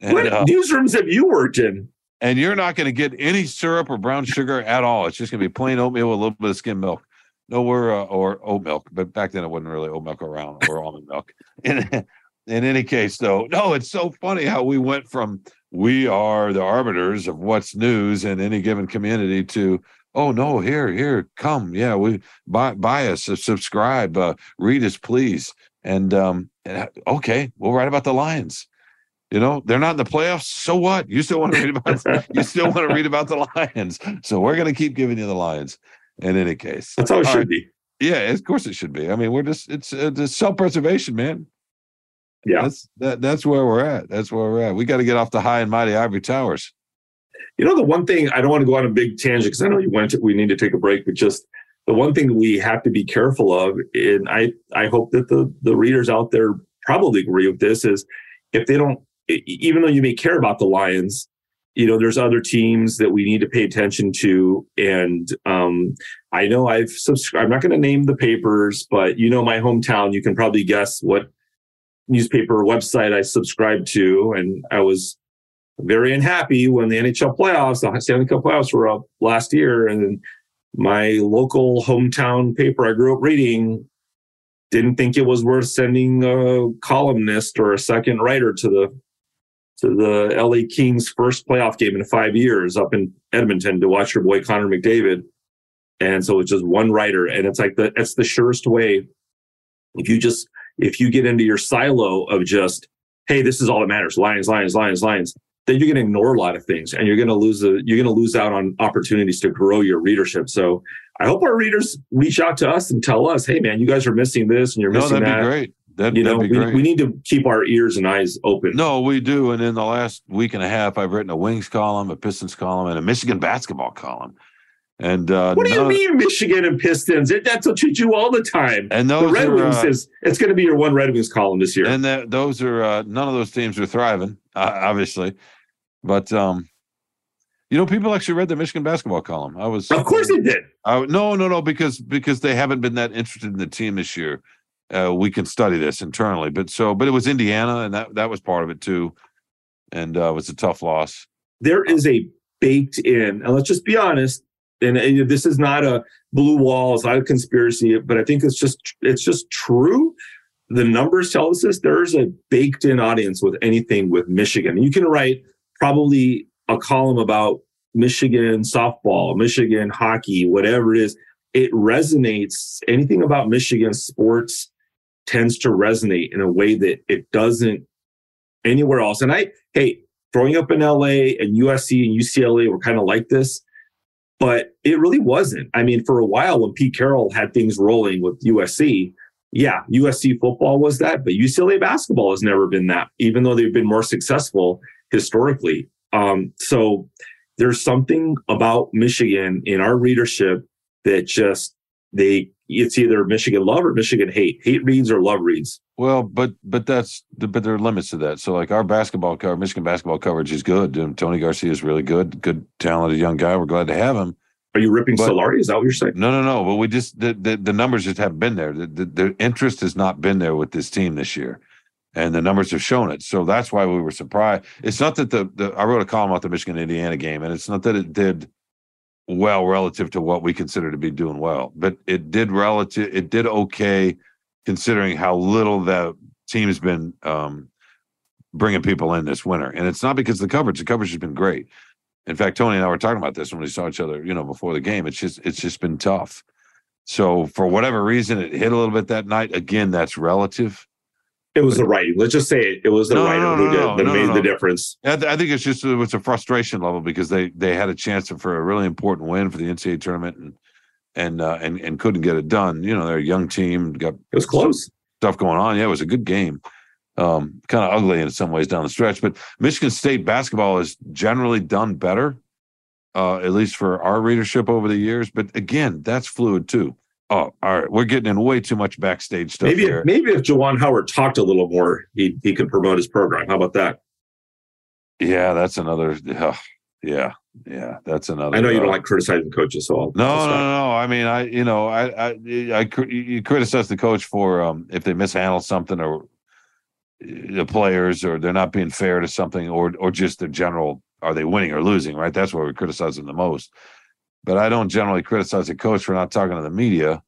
And, what uh, newsrooms have you worked in? And you're not going to get any syrup or brown sugar at all. It's just going to be plain oatmeal with a little bit of skim milk. No, uh, or oat milk, but back then it wasn't really oat milk around or almond milk. And in any case, though, no, it's so funny how we went from we are the arbiters of what's news in any given community to oh no here here come yeah we buy buy us subscribe uh, read us please and um uh, okay we'll write about the lions you know they're not in the playoffs so what you still want to read about you still want to read about the lions so we're going to keep giving you the lions in any case that's how it All should right. be yeah of course it should be i mean we're just it's, uh, it's self-preservation man yeah, that's that, that's where we're at. That's where we're at. We got to get off the high and mighty ivory towers. You know, the one thing I don't want to go on a big tangent because I know you went. To, we need to take a break, but just the one thing we have to be careful of, and I I hope that the the readers out there probably agree with this is if they don't, even though you may care about the Lions, you know, there's other teams that we need to pay attention to. And um, I know I've subscribed. I'm not going to name the papers, but you know, my hometown. You can probably guess what newspaper website I subscribed to, and I was very unhappy when the NHL playoffs, the Stanley Cup playoffs were up last year, and my local hometown paper I grew up reading didn't think it was worth sending a columnist or a second writer to the to the LA Kings first playoff game in five years up in Edmonton to watch your boy Connor McDavid. And so it's just one writer. And it's like the it's the surest way. If you just if you get into your silo of just, hey, this is all that matters, Lions, Lions, Lions, Lions, then you're gonna ignore a lot of things and you're gonna lose a you're gonna lose out on opportunities to grow your readership. So I hope our readers reach out to us and tell us, hey man, you guys are missing this and you're No, missing that'd that. be great. That, You know, that'd we, we need to keep our ears and eyes open. No, we do. And in the last week and a half, I've written a Wings column, a Pistons column, and a Michigan basketball column. And uh, What do you mean, Michigan and Pistons? It, that's what you do all the time. And The Red are, Wings uh, is it's going to be your one Red Wings column this year. and that those are uh, none of those teams are thriving, uh, obviously. But um, you know, people actually read the Michigan basketball column. I was, of course, they did. I, no, no, no, because because they haven't been that interested in the team this year. Uh, we can study this internally, but so, but it was Indiana, and that that was part of it too, and uh, it was a tough loss. There is a baked in, and let's just be honest. And, and this is not a blue wall, it's not a conspiracy, but I think it's just it's just true. The numbers tell us this. There's a baked in audience with anything with Michigan. You can write probably a column about Michigan softball, Michigan hockey, whatever it is. It resonates. Anything about Michigan sports tends to resonate in a way that it doesn't anywhere else. And I, hey, growing up in LA and USC and UCLA were kind of like this, but it really wasn't. I mean, for a while when Pete Carroll had things rolling with USC, yeah, USC football was that, but UCLA basketball has never been that, even though they've been more successful historically. Um, so there's something about Michigan in our readership that just they it's either Michigan love or Michigan hate. Hate reads or love reads. Well, but but that's but there are limits to that. So like our basketball cover, Michigan basketball coverage is good. And Tony Garcia is really good, good talented young guy. We're glad to have him. Are you ripping But- Solari? Is that what you're saying? No, no, no. But we just the the, the numbers just haven't been there. The, the the interest has not been there with this team this year, and the numbers have shown it. So that's why we were surprised. It's not that the, the I wrote a column about the Michigan Indiana game, and it's not that it did well relative to what we consider to be doing well, but it did relative. It did okay considering how little the team's been um, bringing people in this winter. And it's not because the coverage. The coverage has been great. In fact, Tony and I were talking about this when we saw each other, you know, before the game. It's just it's just been tough. So for whatever reason, it hit a little bit that night. Again, that's relative. It was the writing. Let's just say it. It was the No, no, writer no, who did no, that no, made no, the difference. I, th- I think it's just it was a frustration level because they they had a chance for a really important win for the NCAA tournament and and uh, and and couldn't get it done. You know, they're a young team, got It was close. stuff going on. Yeah, it was a good game. Um, kind of ugly in some ways down the stretch, but Michigan State basketball has generally done better, uh, at least for our readership over the years. But again, that's fluid too. Oh, all right, we're getting in way too much backstage stuff Maybe here. maybe if Juwan Howard talked a little more, he he could promote his program. How about that? Yeah, that's another. Uh, yeah, yeah, that's another. I know you don't uh, like criticizing coaches, so I'll, No, I'll no, no, no. I mean, I, you know, I, I, I, you criticize the coach for um, if they mishandle something or uh, the players or they're not being fair to something or, or just the general, are they winning or losing? Right. That's where we criticize them the most. But I don't generally criticize a coach for not talking to the media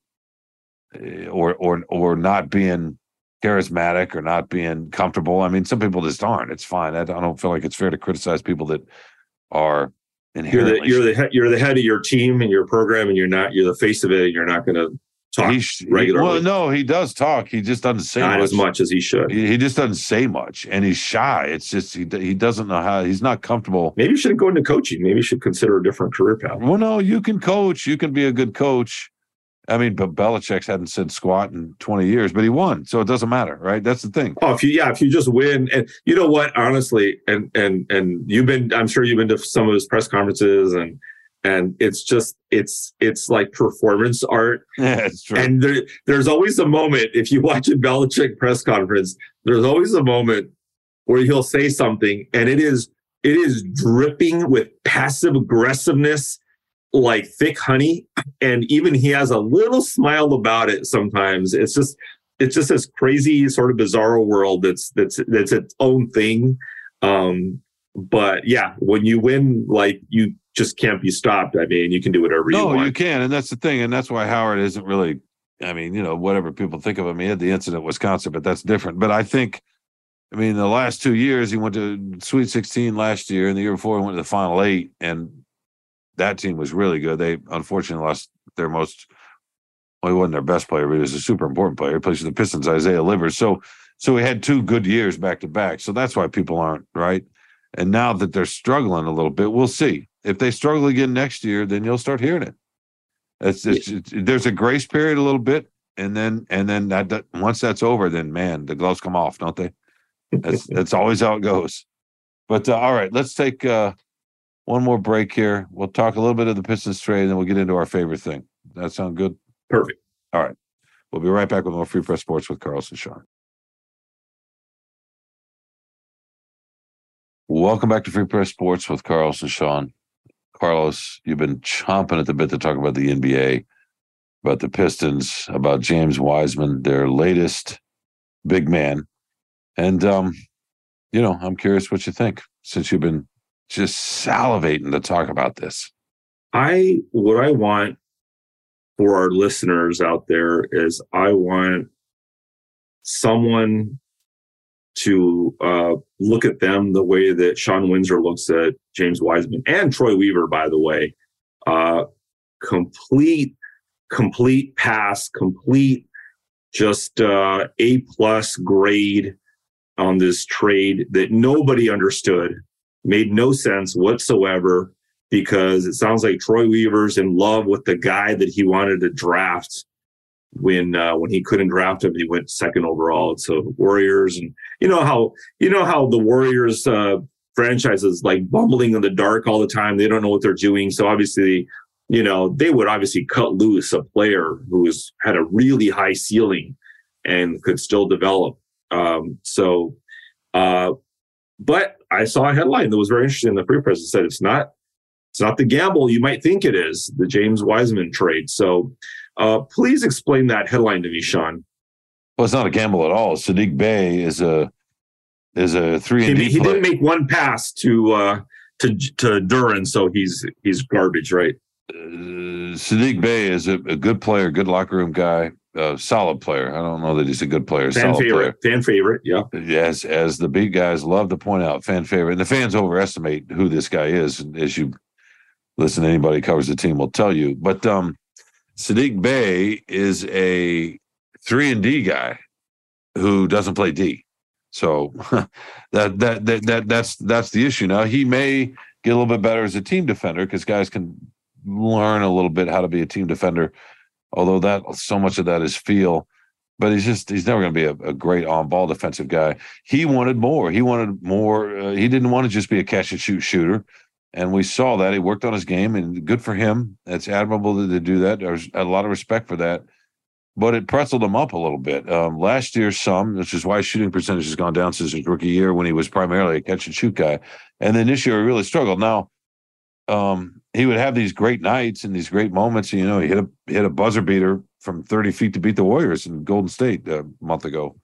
eh, or, or, or not being charismatic or not being comfortable. I mean, some people just aren't. It's fine. I don't feel like it's fair to criticize people that are You're inherently the you're the you're the head of your team and your program, and you're not you're the face of it. And you're not going to talk He regularly. well, no, he does talk. He just doesn't say not much. as much as he should. He, he just doesn't say much, and he's shy. It's just he he doesn't know how. He's not comfortable. Maybe you shouldn't go into coaching. Maybe you should consider a different career path. Well, no, you can coach. You can be a good coach. I mean, but Belichick's hadn't said squat in twenty years, but he won, so it doesn't matter, right? That's the thing. Oh, if you yeah, if you just win, and you know what, honestly, and and and you've been, I'm sure you've been to some of his press conferences, and and it's just it's it's like performance art, Yeah, it's true. and there, there's always a moment if you watch a Belichick press conference, there's always a moment where he'll say something, and it is it is dripping with passive aggressiveness like thick honey. And even he has a little smile about it sometimes. It's just it's just this crazy sort of bizarro world that's that's that's its own thing. Um but yeah when you win like you just can't be stopped i mean you can do whatever you want. no, you can, and that's the thing, and that's why Howard isn't really. I mean, you know, whatever people think of him, he had the incident in Wisconsin, but that's different. But I think I mean, the last two years he went to Sweet 16 last year, and the year before he went to the Final Eight, and that team was really good. They unfortunately lost their most. Well, he wasn't their best player, but he was a super important player. He plays for the Pistons, Isaiah Livers. So, so he had two good years back to back. So that's why people aren't right. And now that they're struggling a little bit, we'll see. If they struggle again next year, then you'll start hearing it. It's, it's, it's there's a grace period a little bit, and then and then that, once that's over, then man, the gloves come off, don't they? That's that's always how it goes. But uh, all right, let's take uh, one more break here. We'll talk a little bit of the Pistons trade, and then we'll get into our favorite thing. That sound good? Perfect. All right, we'll be right back with more Free Press Sports with Carlos and Shawn. Welcome back to Free Press Sports with Carlos and Shawn. Carlos, you've been chomping at the bit to talk about the NBA, about the Pistons, about James Wiseman, their latest big man. And um, you know, I'm curious what you think since you've been just salivating to talk about this. I what I want for our listeners out there is I want someone to uh, look at them the way that Shawn Windsor looks at James Wiseman and Troy Weaver, by the way. Uh, complete, complete pass, complete, just uh, A plus grade on this trade that nobody understood, made no sense whatsoever because it sounds like Troy Weaver's in love with the guy that he wanted to draft when uh, when he couldn't draft him, he went second overall. So Warriors, and you know how you know how the Warriors uh, franchise is like bumbling in the dark all the time. They don't know what they're doing. So obviously, you know they would obviously cut loose a player who had a really high ceiling and could still develop. Um, so, uh, but I saw a headline that was very interesting in the free press. It said it's not it's not the gamble you might think it is, the James Wiseman trade. So uh, please explain that headline to me, Shawn. Well, it's not a gamble at all. Saddiq Bey is a is a three and D. He, he didn't make one pass to uh, to to Duren, so he's he's garbage, right? Uh, Saddiq Bey is a, a, good player, good locker room guy, a solid player. I don't know that he's a good player. Fan favorite, player. fan favorite, yeah. As as the big guys love to point out, fan favorite, and the fans overestimate who this guy is. As you listen, anybody covers the team will tell you. But um, Saddiq Bey is a three and D guy who doesn't play D. So that, that that that that's that's the issue. Now he may get a little bit better as a team defender because guys can learn a little bit how to be a team defender. Although that so much of that is feel, but he's just he's never going to be a, a, great on ball defensive guy. He wanted more. He wanted more. Uh, he didn't want to just be a catch and shoot shooter and we saw that he worked on his game, and good for him. It's admirable to, do that. There's a lot of respect for that, but it pretzeled him up a little bit. Um, last year, some, which is why shooting percentage has gone down since his rookie year when he was primarily a catch and shoot guy, and then this year he really struggled. Now, um, he would have these great nights and these great moments. You know, he hit a hit a buzzer beater from 30 feet to beat the Warriors in Golden State a month ago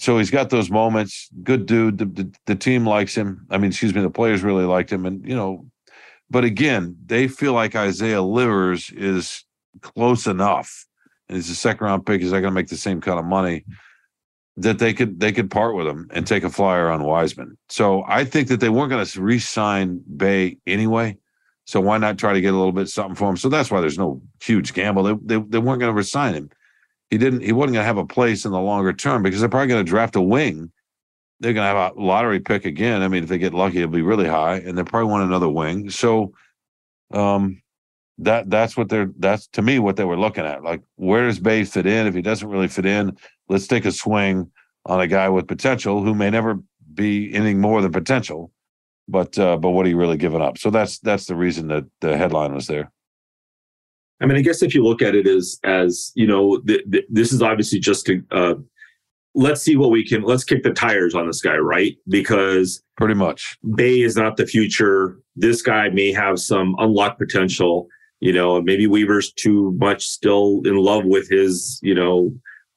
so he's got those moments. Good dude. The, the, the, team likes him. I mean, excuse me, the players really liked him. And, you know, but again, they feel like Isaiah Livers is close enough. And he's a second round pick. He's not going to make the same kind of money that they could they could part with him and take a flyer on Wiseman. So I think that they weren't going to re-sign Bey anyway. So why not try to get a little bit something for him? So that's why there's no huge gamble. They they, they weren't going to resign him he didn't he wasn't going to have a place in the longer term because they're probably going to draft a wing. They're going to have a lottery pick again. I mean, if they get lucky, it'll be really high, and they probably want another wing. So, um, that that's what they're that's to me what they were looking at. Like, where does Bey fit in? If he doesn't really fit in, let's take a swing on a guy with potential who may never be anything more than potential. But uh, but what are you really giving up? So that's that's the reason that the headline was there. I mean, I guess if you look at it as as you know, th- th- this is obviously just to uh, let's see what we can. Let's kick the tires on this guy, right? Because pretty much Bey is not the future. This guy may have some unlocked potential. You know, maybe Weaver's too much still in love with his you know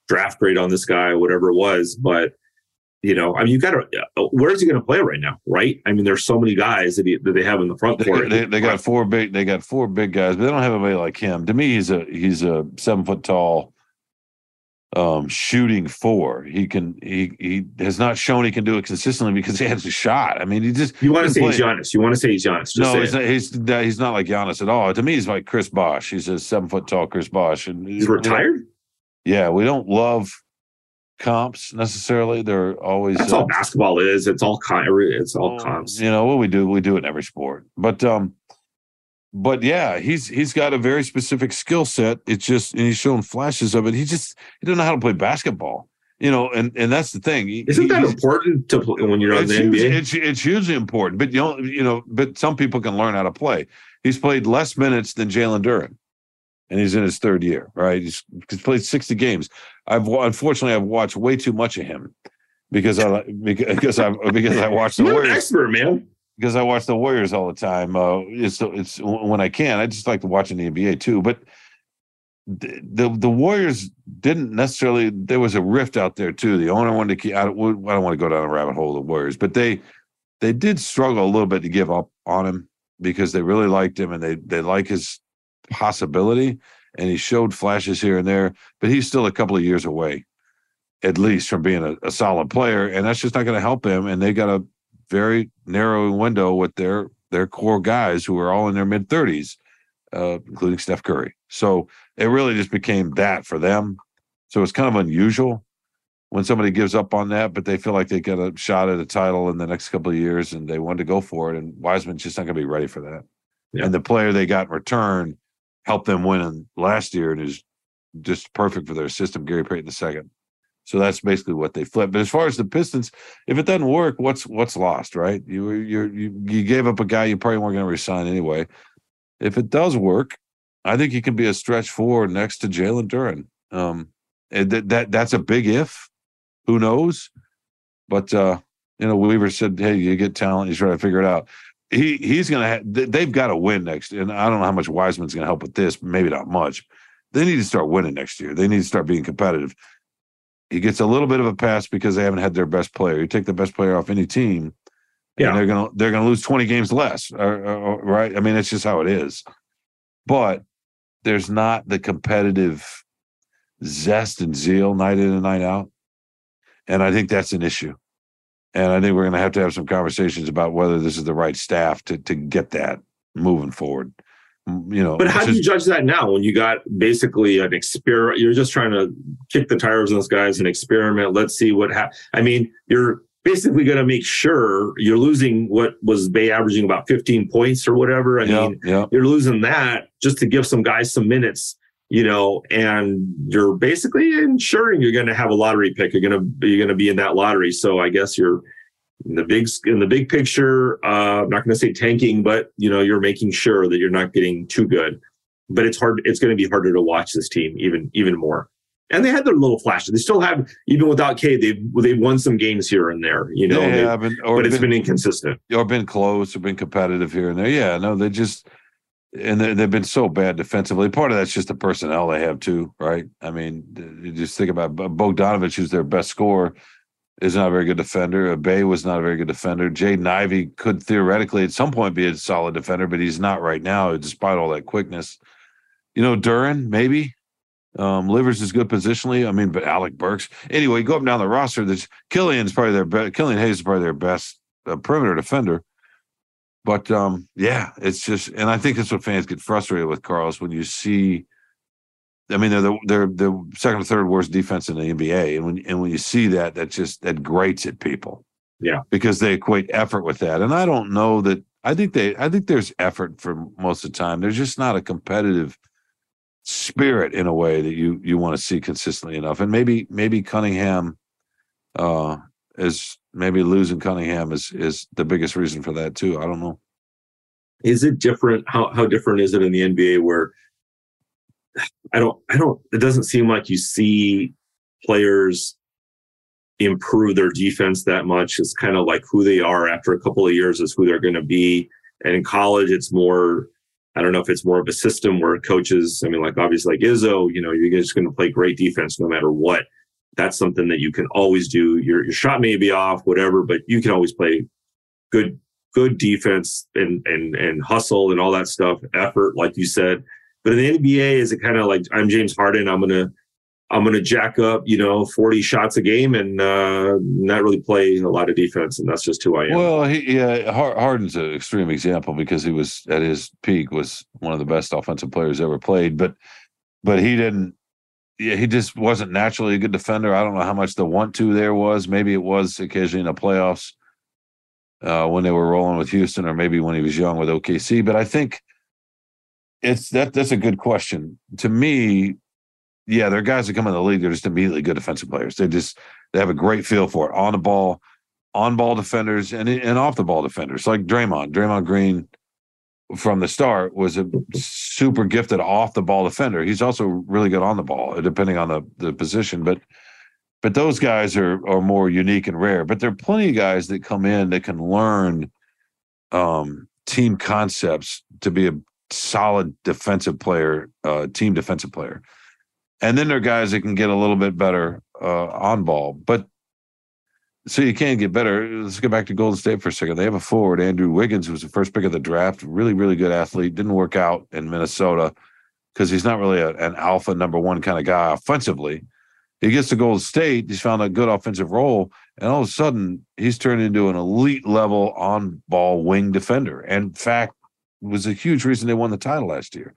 draft grade on this guy, whatever it was, but you know, I mean, you got to. Uh, where is he going to play right now? Right? I mean, there's so many guys that, he, that they have in the front court. They, they, they got four big. They got four big guys, but they don't have anybody like him. To me, he's a he's a seven foot tall, um, shooting four. He can he he has not shown he can do it consistently because he has a shot. I mean, he just You want to say play- he's Giannis. You want to say he's Giannis. Just no, he's it. not, he's he's not like Giannis at all. To me, he's like Chris Bosh. He's a seven foot tall Chris Bosh, and he's retired. Yeah, we don't love comps necessarily. They're always That's uh, all basketball is. It's all con- It's all comps. You know what we do? We do it in every sport. But um, but yeah, he's he's got a very specific skill set. It's just and he's showing flashes of it. He just he doesn't know how to play basketball. You know, and and that's the thing. He- Isn't that important to play when you're on the huge, NBA? it's it's hugely important. But you know, you know, but some people can learn how to play. He's played less minutes than Jalen Duren, and he's in his third year. Right? He's, he's played sixty games. I've unfortunately I've watched way too much of him because I because I because I watched the You're an Warriors expert, man. because I watch the Warriors all the time. Uh, it's it's when I can. I just like to watch in the NBA too. But the, the the Warriors didn't necessarily. There was a rift out there too. The owner wanted to keep. I don't, I don't want to go down a rabbit hole of the Warriors, but they they did struggle a little bit to give up on him because they really liked him and they they like his possibility and he showed flashes here and there. But he's still a couple of years away, at least from being a, a solid player, and that's just not going to help him. And they got a very narrow window with their their core guys who are all in their mid thirties, uh, including Steph Curry. So it really just became that for them. So it's kind of unusual when somebody gives up on that, but they feel like they got a shot at a title in the next couple of years and they want to go for it. And Wiseman's just not going to be ready for that. Yeah. And the player they got in return helped them win in last year and is just perfect for their system, Gary Payton II. So that's basically what they flipped. But as far as the Pistons, if it doesn't work, what's what's lost, right? You you you you gave up a guy you probably weren't going to resign anyway. If it does work, I think he can be a stretch forward next to Jalen Duren. Um, that that that's a big if. Who knows? But uh, you know, Weaver said, "Hey, you get talent. He's trying to figure it out." He he's gonna. Ha- they- they've got to win next. And I don't know how much Wiseman's gonna help with this. Maybe not much. They need to start winning next year. They need to start being competitive. He gets a little bit of a pass because they haven't had their best player. You take the best player off any team, Yeah. and they're gonna they're gonna lose twenty games less, or- or- or- right? I mean, it's just how it is. But there's not the competitive zest and zeal night in and night out, and I think that's an issue. And I think we're going to have to have some conversations about whether this is the right staff to to get that moving forward. You know, But how do you just- judge that now when you got basically an experiment? You're just trying to kick the tires on those guys and experiment. Let's see what happens. I mean, you're basically going to make sure you're losing what was Bey averaging about 15 points or whatever. I yeah, mean, yeah. you're losing that just to give some guys some minutes, you know, and you're basically ensuring you're going to have a lottery pick. You're going to you're going to be in that lottery. So I guess you're in the big in the big picture. Uh, I'm not going to say tanking, but you know, you're making sure that you're not getting too good. But it's hard. It's going to be harder to watch this team even even more. And they had their little flashes. They still have even without K. They've they've won some games here and there. You know, they- been, but it's been, been inconsistent. or been close or been competitive here and there. Yeah, no, they just and they, they've been so bad defensively. Part of that's just the personnel they have too, right? I mean, you just think about Bogdanovich, who's their best scorer, is not a very good defender. Bey was not a very good defender. Jaden Ivey could theoretically at some point be a solid defender, but he's not right now, despite all that quickness. You know, Duren maybe. Um, Livers is good positionally. I mean, but Alec Burks. Anyway, go up and down the roster. There's Killian's probably their best. Killian Hayes is probably their best uh, perimeter defender. But um, yeah, it's just, and I think that's what fans get frustrated with, Carlos, when you see. I mean, they're the they're the second or third worst defense in the NBA, and when and when you see that, that just that grates at people. Yeah. because they equate effort with that, and I don't know that. I think they, I think there's effort for most of the time. There's just not a competitive spirit in a way that you you want to see consistently enough, and maybe maybe Cunningham, uh, is maybe losing Cunningham is is the biggest reason for that too. I don't know. is it different how how different is it in the nba where i don't i don't it doesn't seem like you see players improve their defense that much it's kind of like who they are after a couple of years is who they're going to be and in college it's more i don't know if it's more of a system where coaches i mean like obviously like izzo you know you're just going to play great defense no matter what that's something that you can always do your, your shot may be off whatever but you can always play good good defense and and and hustle and all that stuff, effort, like you said. But in the NBA, is it kind of like I'm James Harden? I'm gonna I'm to jack up, you know, 40 shots a game and uh, not really play a lot of defense. And that's just who I am. Well, he, yeah, Harden's an extreme example because he was at his peak was one of the best offensive players ever played, but but he didn't. Yeah, he just wasn't naturally a good defender. I don't know how much the want to there was. Maybe it was occasionally in the playoffs uh, when they were rolling with Houston, or maybe when he was young with OKC. But I think it's that that's a good question. To me, yeah, there are guys that come in the league, they're just immediately good defensive players. They just they have a great feel for it. On the ball, on ball defenders and and off the ball defenders. Like Draymond. Draymond Green from the start was a super gifted off the ball defender. He's also really good on the ball, depending on the, the position. But but those guys are are more unique and rare. But there are plenty of guys that come in that can learn um, team concepts to be a solid defensive player, uh, team defensive player. And then there are guys that can get a little bit better uh, on ball. But so you can get better. Let's go back to Golden State for a second. They have a forward, Andrew Wiggins, who was the first pick of the draft. Really, really good athlete. Didn't work out in Minnesota because he's not really a, an alpha number one kind of guy offensively. He gets to Golden State. He's found a good offensive role, and all of a sudden, he's turned into an elite level on ball wing defender. And in fact, was a huge reason they won the title last year.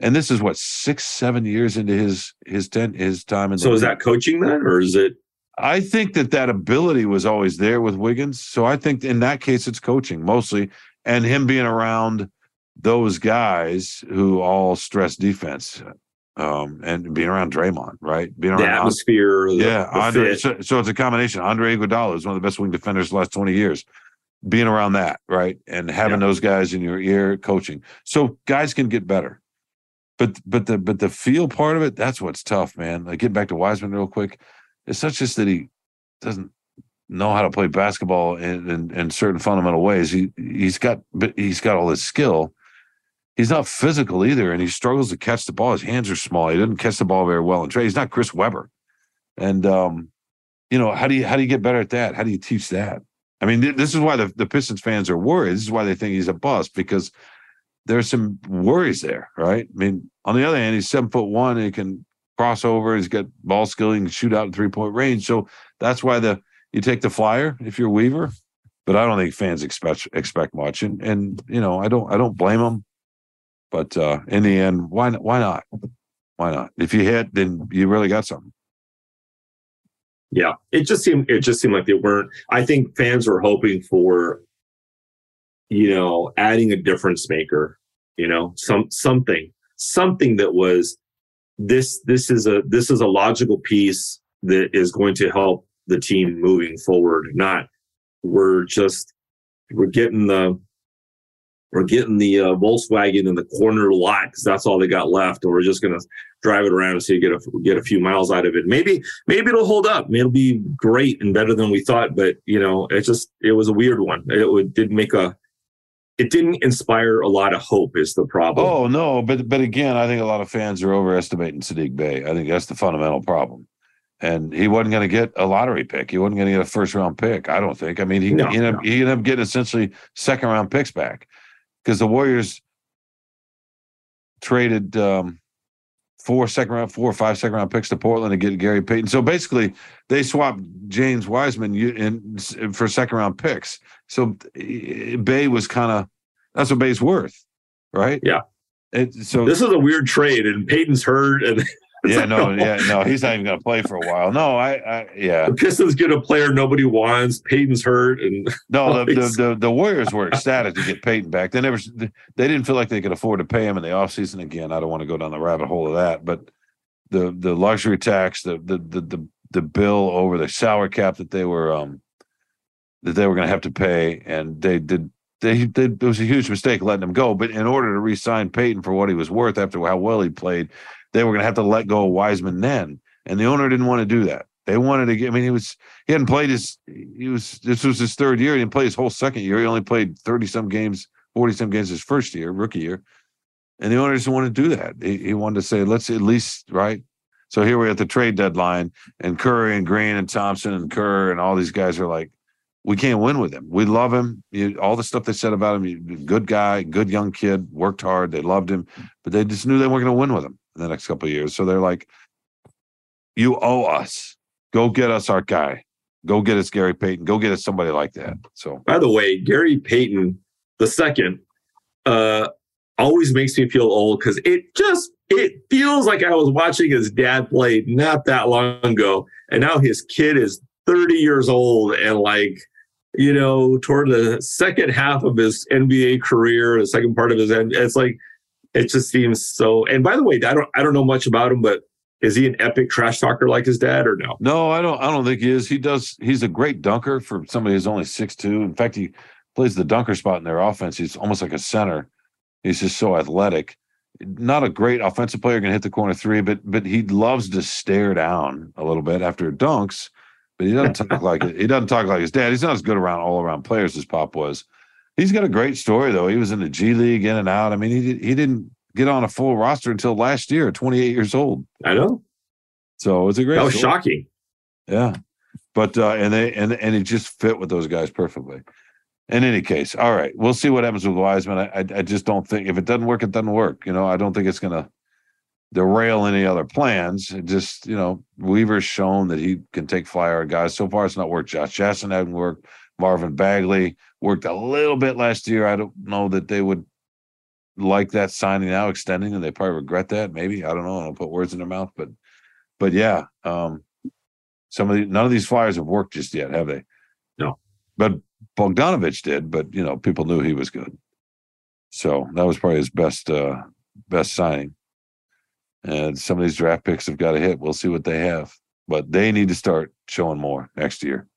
And this is what six, seven years into his his ten his time in. So is that coaching then, or is it? I think that that ability was always there with Wiggins. So I think in that case, it's coaching mostly, and him being around those guys who all stress defense, um, and being around Draymond, right? Being around the atmosphere, the, yeah. the Andre, so, so, it's a combination. Andre Iguodala is one of the best wing defenders the last twenty years being around that, right? And having yeah. those guys in your ear coaching. So guys can get better. But but the but the feel part of it, that's what's tough, man. Like getting back to Wiseman real quick. It's not just that he doesn't know how to play basketball in, in, in certain fundamental ways. He he's got he's got all this skill. He's not physical either, and he struggles to catch the ball. His hands are small. He doesn't catch the ball very well. And Trey, he's not Chris Webber. And um, you know, how do you how do you get better at that? How do you teach that? I mean, th- this is why the, the Pistons fans are worried. This is why they think he's a bust because there's some worries there, right? I mean, on the other hand, he's seven foot one he can cross over. He's got ball skill. He can shoot out in three point range. So that's why the you take the flyer if you're Weaver. But I don't think fans expect expect much, and and you know I don't I don't blame them. But uh, in the end, why why not? Why not? If you hit, then you really got something. Yeah, it just seemed it just seemed like they weren't. I think fans were hoping for, you know, adding a difference maker. You know, some something something that was this this is a this is a logical piece that is going to help the team moving forward. Not we're just we're getting the we're getting the uh, Volkswagen in the corner lot because that's all they got left, and we're just gonna drive it around so you get a get a few miles out of it. Maybe maybe it'll hold up. Maybe it'll be great and better than we thought. But you know, it just it was a weird one. It would, did make a it didn't inspire a lot of hope. Is the problem? Oh no, but but again, I think a lot of fans are overestimating Saddiq Bey. I think that's the fundamental problem. And he wasn't going to get a lottery pick. He wasn't going to get a first round pick. I don't think. I mean, he, no, he, ended, no. he ended up getting essentially second round picks back because the Warriors traded um, four second round, four or five second round picks to Portland to get Gary Payton. So basically, they swapped James Wiseman in, for second round picks. So eh, Bey was kind of that's what Bey's worth, right? Yeah. It, so this is a weird trade, and Payton's hurt, and yeah, no, yeah, no, he's not even going to play for a while. No, I, I yeah. The Pistons get a player nobody wants. Payton's hurt, and no, the, the, the, the Warriors were ecstatic to get Payton back. They never, they didn't feel like they could afford to pay him in the offseason again. I don't want to go down the rabbit hole of that, but the the luxury tax, the the the the, the bill over the salary cap that they were um that they were going to have to pay, and they did they, they, it was a huge mistake letting him go. But in order to re-sign Payton for what he was worth after how well he played, they were going to have to let go of Wiseman then, and the owner didn't want to do that. They wanted to get. I mean, he was he hadn't played his. He was this was his third year. He didn't play his whole second year. He only played thirty some games, forty some games his first year, rookie year, and the owner didn't want to do that. He, he wanted to say, let's at least right. So here we're at the trade deadline, and Curry and Green and Thompson and Kerr and all these guys are like, we can't win with him. We love him. You, all the stuff they said about him, good guy, good young kid, worked hard. They loved him, but they just knew they weren't going to win with him in the next couple years. So they're like, you owe us. Go get us our guy. Go get us Gary Payton. Go get us somebody like that. So, by the way, Gary Payton the second uh, always makes me feel old because it just it feels like I was watching his dad play not that long ago, and now his kid is 30 years old and like you know toward the second half of his NBA career, the second part of his end, it's like it just seems so. And by the way, I don't I don't know much about him, but is he an epic trash talker like his dad or no? No, I don't. I don't think he is. He does. He's a great dunker for somebody who's only six two. In fact, he plays the dunker spot in their offense. He's almost like a center. He's just so athletic. Not a great offensive player, can hit the corner three, but but he loves to stare down a little bit after dunks. But he doesn't talk like he doesn't talk like his dad. He's not as good around all around players as Pop was. He's got a great story though. He was in the G League in and out. I mean, he he didn't get on a full roster until last year, 28 years old. I know. So it's a great. That was story. shocking. Yeah, but uh, and they and and he just fit with those guys perfectly. In any case, all right, we'll see what happens with Wiseman. I, I, I just don't think if it doesn't work, it doesn't work. You know, I don't think it's going to derail any other plans. It just you know, Weaver's shown that he can take flyer guys. So far, it's not worked. Josh Jackson hasn't worked. Marvin Bagley worked a little bit last year. I don't know that they would like that signing now, extending, and they probably regret that. Maybe I don't know. I don't put words in their mouth, but but yeah, um, some of the none of these flyers have worked just yet, have they? No. But Bogdanovich did, but you know, people knew he was good. So that was probably his best uh best signing. And some of these draft picks have got to hit. We'll see what they have. But they need to start showing more next year.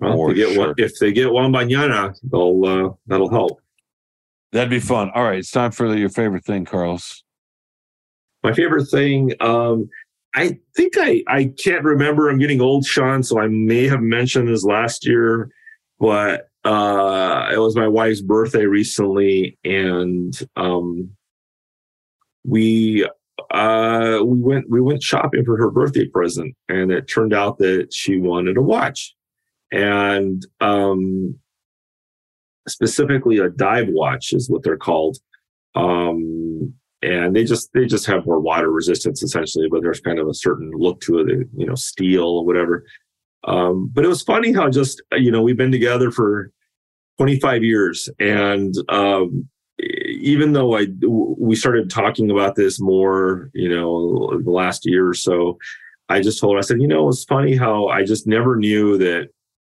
Well, if, they get one, if they get Wembanyama, they'll uh, that'll help. That'd be fun. All right, it's time for your favorite thing, Carlos. My favorite thing, um, I think I I can't remember. I'm getting old, Shawn, so I may have mentioned this last year, but uh, it was my wife's birthday recently, and um, we uh, we went we went shopping for her birthday present, and it turned out that she wanted a watch, and um, specifically a dive watch is what they're called. Um, and they just they just have more water resistance essentially but there's kind of a certain look to it you know steel or whatever um, but it was funny how just you know we've been together for 25 years and um, even though i we started talking about this more you know the last year or so i just told her i said you know it's funny how i just never knew that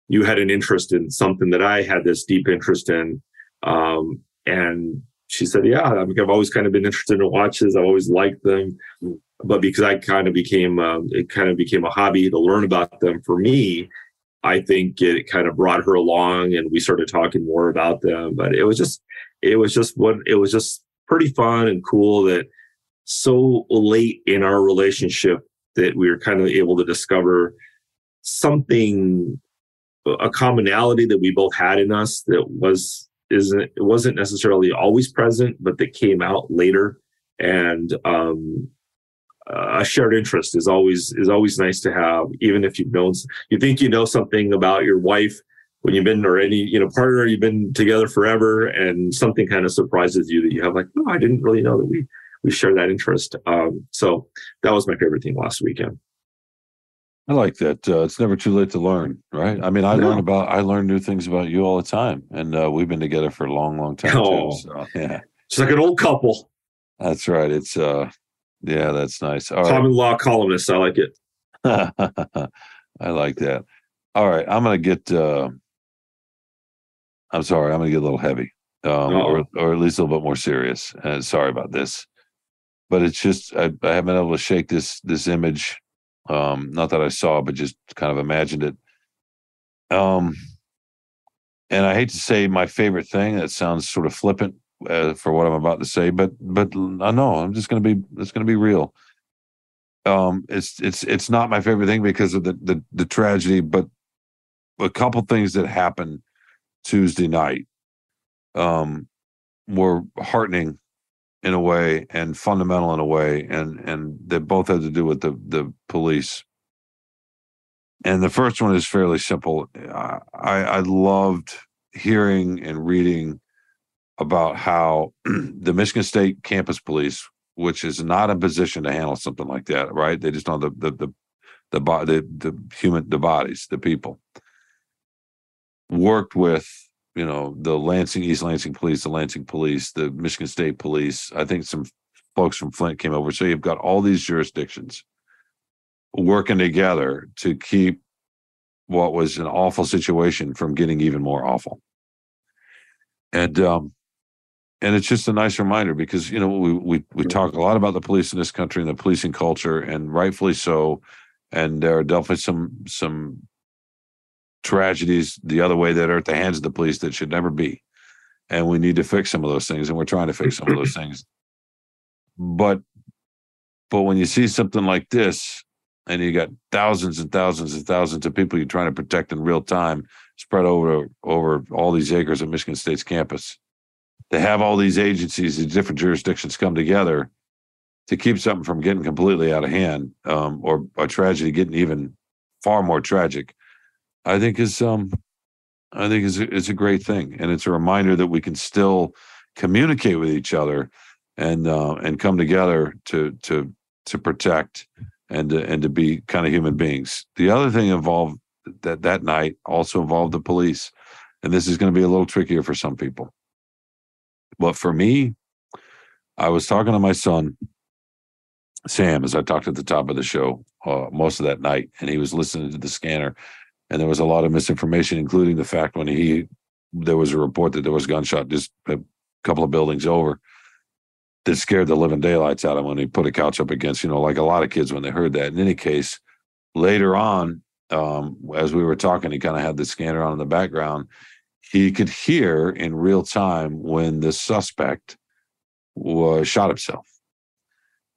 you had an interest in something that i had this deep interest in um, and she said, "Yeah, I mean, I've always kind of been interested in watches. I've always liked them, but because I kind of became um, it kind of became a hobby to learn about them for me, I think it kind of brought her along, and we started talking more about them. But it was just it was just what it was just pretty fun and cool that so late in our relationship that we were kind of able to discover something a commonality that we both had in us that was isn't it wasn't necessarily always present, but that came out later. And um, a shared interest is always is always nice to have, even if you've known you think you know something about your wife when you've been or any you know partner you've been together forever, and something kind of surprises you that you have like, no, I didn't really know that we we share that interest. Um, so that was my favorite thing last weekend. I like that. Uh, it's never too late to learn, right? I mean, I no. learn about I learn new things about you all the time, and uh, we've been together for a long, long time oh, too. So, yeah, it's like an old couple. That's right. It's uh, yeah, that's nice. All Common right. law columnist. I like it. I like that. All right, I'm gonna get. uh I'm sorry, I'm gonna get a little heavy, um, or or at least a little bit more serious. And sorry about this, but it's just I, I haven't been able to shake this this image um, not that I saw, but just kind of imagined it. Um, and I hate to say my favorite thing. That sounds sort of flippant uh, for what I'm about to say, but but I know I'm just going to be it's going to be real. Um, it's it's it's not my favorite thing because of the the, the tragedy, but a couple things that happened Tuesday night um, were heartening in a way and fundamental in a way and and they both had to do with the the police and the first one is fairly simple i i loved hearing and reading about how the michigan state campus police which is not in position to handle something like that, right? They just know the the the the the, the human the bodies, the people. Worked with you know the Lansing East Lansing Police, the Lansing Police, the Michigan State Police. I think some folks from Flint came over. So you've got all these jurisdictions working together to keep what was an awful situation from getting even more awful. And um and it's just a nice reminder because you know we we we talk a lot about the police in this country and the policing culture and rightfully so and there are definitely some some tragedies the other way that are at the hands of the police that should never be and we need to fix some of those things and we're trying to fix some of those things but but when you see something like this and you got thousands and thousands and thousands of people you're trying to protect in real time spread over over all these acres of Michigan State's campus. To have all these agencies in different jurisdictions come together to keep something from getting completely out of hand, um, or a tragedy getting even far more tragic, I think is um, I think is is a great thing, and it's a reminder that we can still communicate with each other and uh, and come together to to to protect and to, and to be kind of human beings. The other thing involved that that night also involved the police, and this is going to be a little trickier for some people. But for me, I was talking to my son Sam as I talked at the top of the show uh, most of that night, and he was listening to the scanner, and there was a lot of misinformation, including the fact when he there was a report that there was a gunshot just a couple of buildings over that scared the living daylights out of him when he put a couch up against, you know, like a lot of kids when they heard that. In any case, later on, um, as we were talking, he kind of had the scanner on in the background. He could hear in real time when the suspect was shot himself,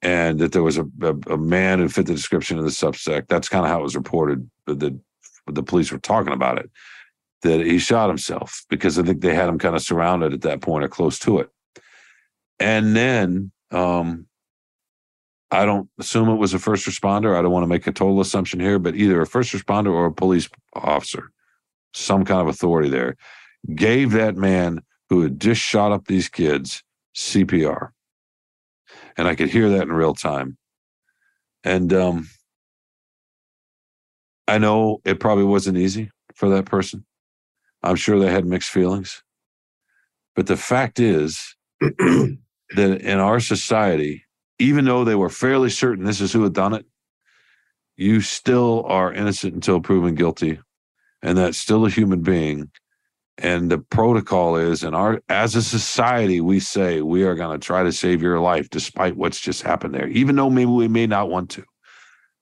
and that there was a, a, a man who fit the description of the suspect. That's kind of how it was reported. That the police were talking about it. That he shot himself because I think they had him kind of surrounded at that point or close to it. And then um, I don't assume it was a first responder. I don't want to make a total assumption here, but either a first responder or a police officer, some kind of authority there, gave that man who had just shot up these kids CPR. And I could hear that in real time. And um, I know it probably wasn't easy for that person. I'm sure they had mixed feelings. But the fact is, that in our society, even though they were fairly certain this is who had done it, you still are innocent until proven guilty. And that's still a human being. And the protocol is in our as a society, we say we are going to try to save your life despite what's just happened there, even though maybe we may not want to.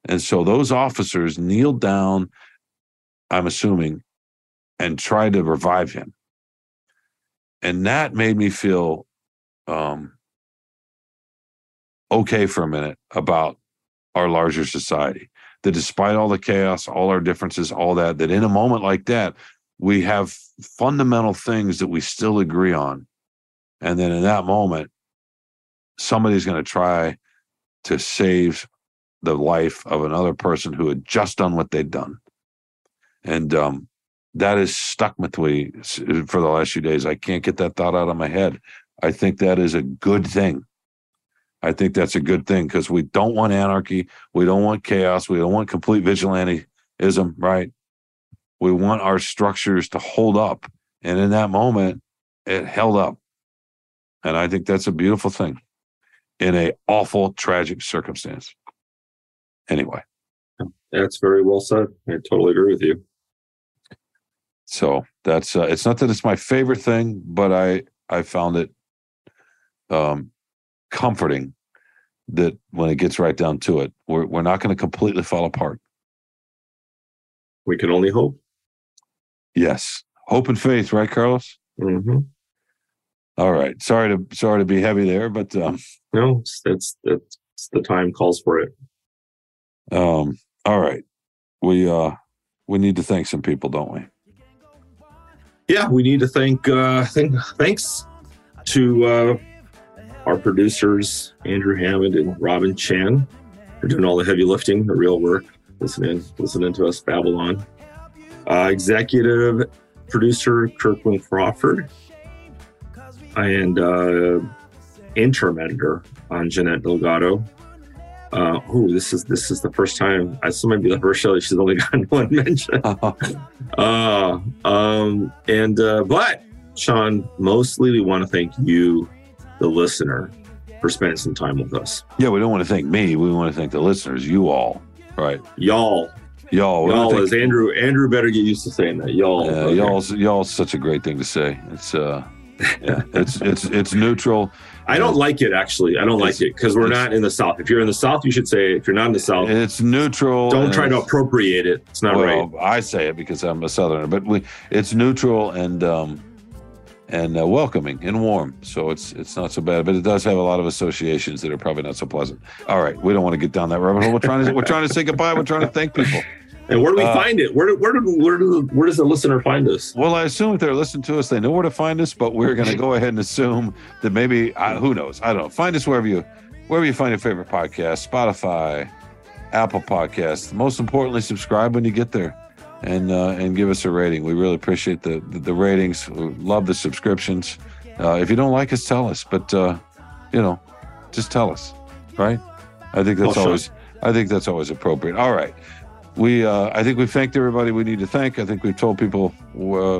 And so those officers kneeled down, I'm assuming, and tried to revive him. And that made me feel um, okay for a minute about our larger society. That despite all the chaos, all our differences, all that, that in a moment like that, we have fundamental things that we still agree on. And then in that moment, somebody's going to try to save the life of another person who had just done what they'd done. And um, that has stuck with me for the last few days. I can't get that thought out of my head. I think that is a good thing. I think that's a good thing because we don't want anarchy. We don't want chaos. We don't want complete vigilantism, right? We want our structures to hold up. And in that moment, it held up. And I think that's a beautiful thing in a awful, tragic circumstance. Anyway. That's very well said. I totally agree with you. So that's uh, it's not that it's my favorite thing, but I I found it um comforting that when it gets right down to it, we're we're not going to completely fall apart. We can only hope. Yes, hope and faith, right, Carlos? Mm-hmm. All right. Sorry to sorry to be heavy there, but um, no, that's that's the time calls for it. Um. All right. We uh we need to thank some people, don't we? Yeah, we need to thank uh thank thanks to uh our producers, Andrew Hammond and Robin Chan, are doing all the heavy lifting, the real work, listening, listening to us Babylon. Uh, executive producer Kirkland Crawford, and uh, interim editor on Jeanette Delgado. Uh, oh, this is this is the first time. This might be the first show that she's only gotten one mention. uh, um, and uh, but Shawn, mostly we want to thank you, the listener, for spending some time with us. Yeah, we don't want to thank me. We want to thank the listeners, you all. Right. Y'all. Y'all. Y'all is Andrew. Andrew better get used to saying that. Y'all. Yeah, okay. y'all's y'all's such a great thing to say. It's uh yeah, it's it's it's neutral. I don't like it actually. I don't like it because we're not in the South. If you're in the South, you should say. It. If you're not in the South, it's neutral. Don't try to appropriate it. It's not well, right. I say it because I'm a Southerner, but we it's neutral and um and uh, welcoming and warm. So it's it's not so bad, but it does have a lot of associations that are probably not so pleasant. All right, we don't want to get down that rabbit hole. We're trying to we're trying to say goodbye. We're trying to thank people. And where do we uh, find it? Where where do, where do where does the listener find us? Well, I assume if they're listening to us, they know where to find us. But we're going to go ahead and assume that maybe uh, who knows? I don't know. Find us wherever you wherever you find your favorite podcast, Spotify, Apple Podcasts. Most importantly, subscribe when you get there and uh, and give us a rating. We really appreciate the the, the ratings. We love the subscriptions. Uh, if you don't like us, tell us. But uh, you know, just tell us, right? I think that's well, always. I think that's always appropriate. All right. We, uh, I think we've thanked everybody we need to thank. I think we've told people uh,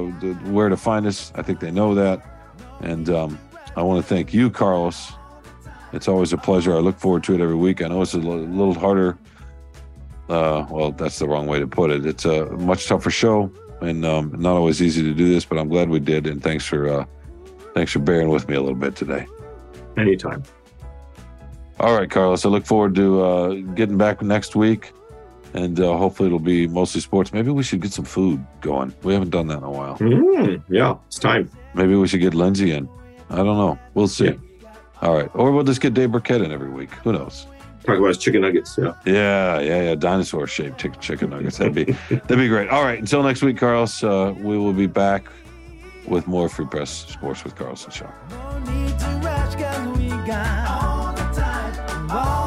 where to find us. I think they know that. And um, I want to thank you, Carlos. It's always a pleasure. I look forward to it every week. I know it's a little harder uh, well, that's the wrong way to put it. It's a much tougher show, and um, not always easy to do this. But I'm glad we did, and thanks for uh, thanks for bearing with me a little bit today. Anytime. All right, Carlos. I look forward to uh, getting back next week, and uh, hopefully it'll be mostly sports. Maybe we should get some food going. We haven't done that in a while. Mm, yeah, it's time. Maybe we should get Lindsay in. I don't know. We'll see. Yeah. All right, or we'll just get Dave Birkett in every week. Who knows? Talk about his chicken nuggets. Yeah, yeah, yeah, yeah. Dinosaur shaped chicken nuggets. That'd be that'd be great. All right, until next week, Carlos. Uh, we will be back with more Free Press Sports with Carlos and Shaw. No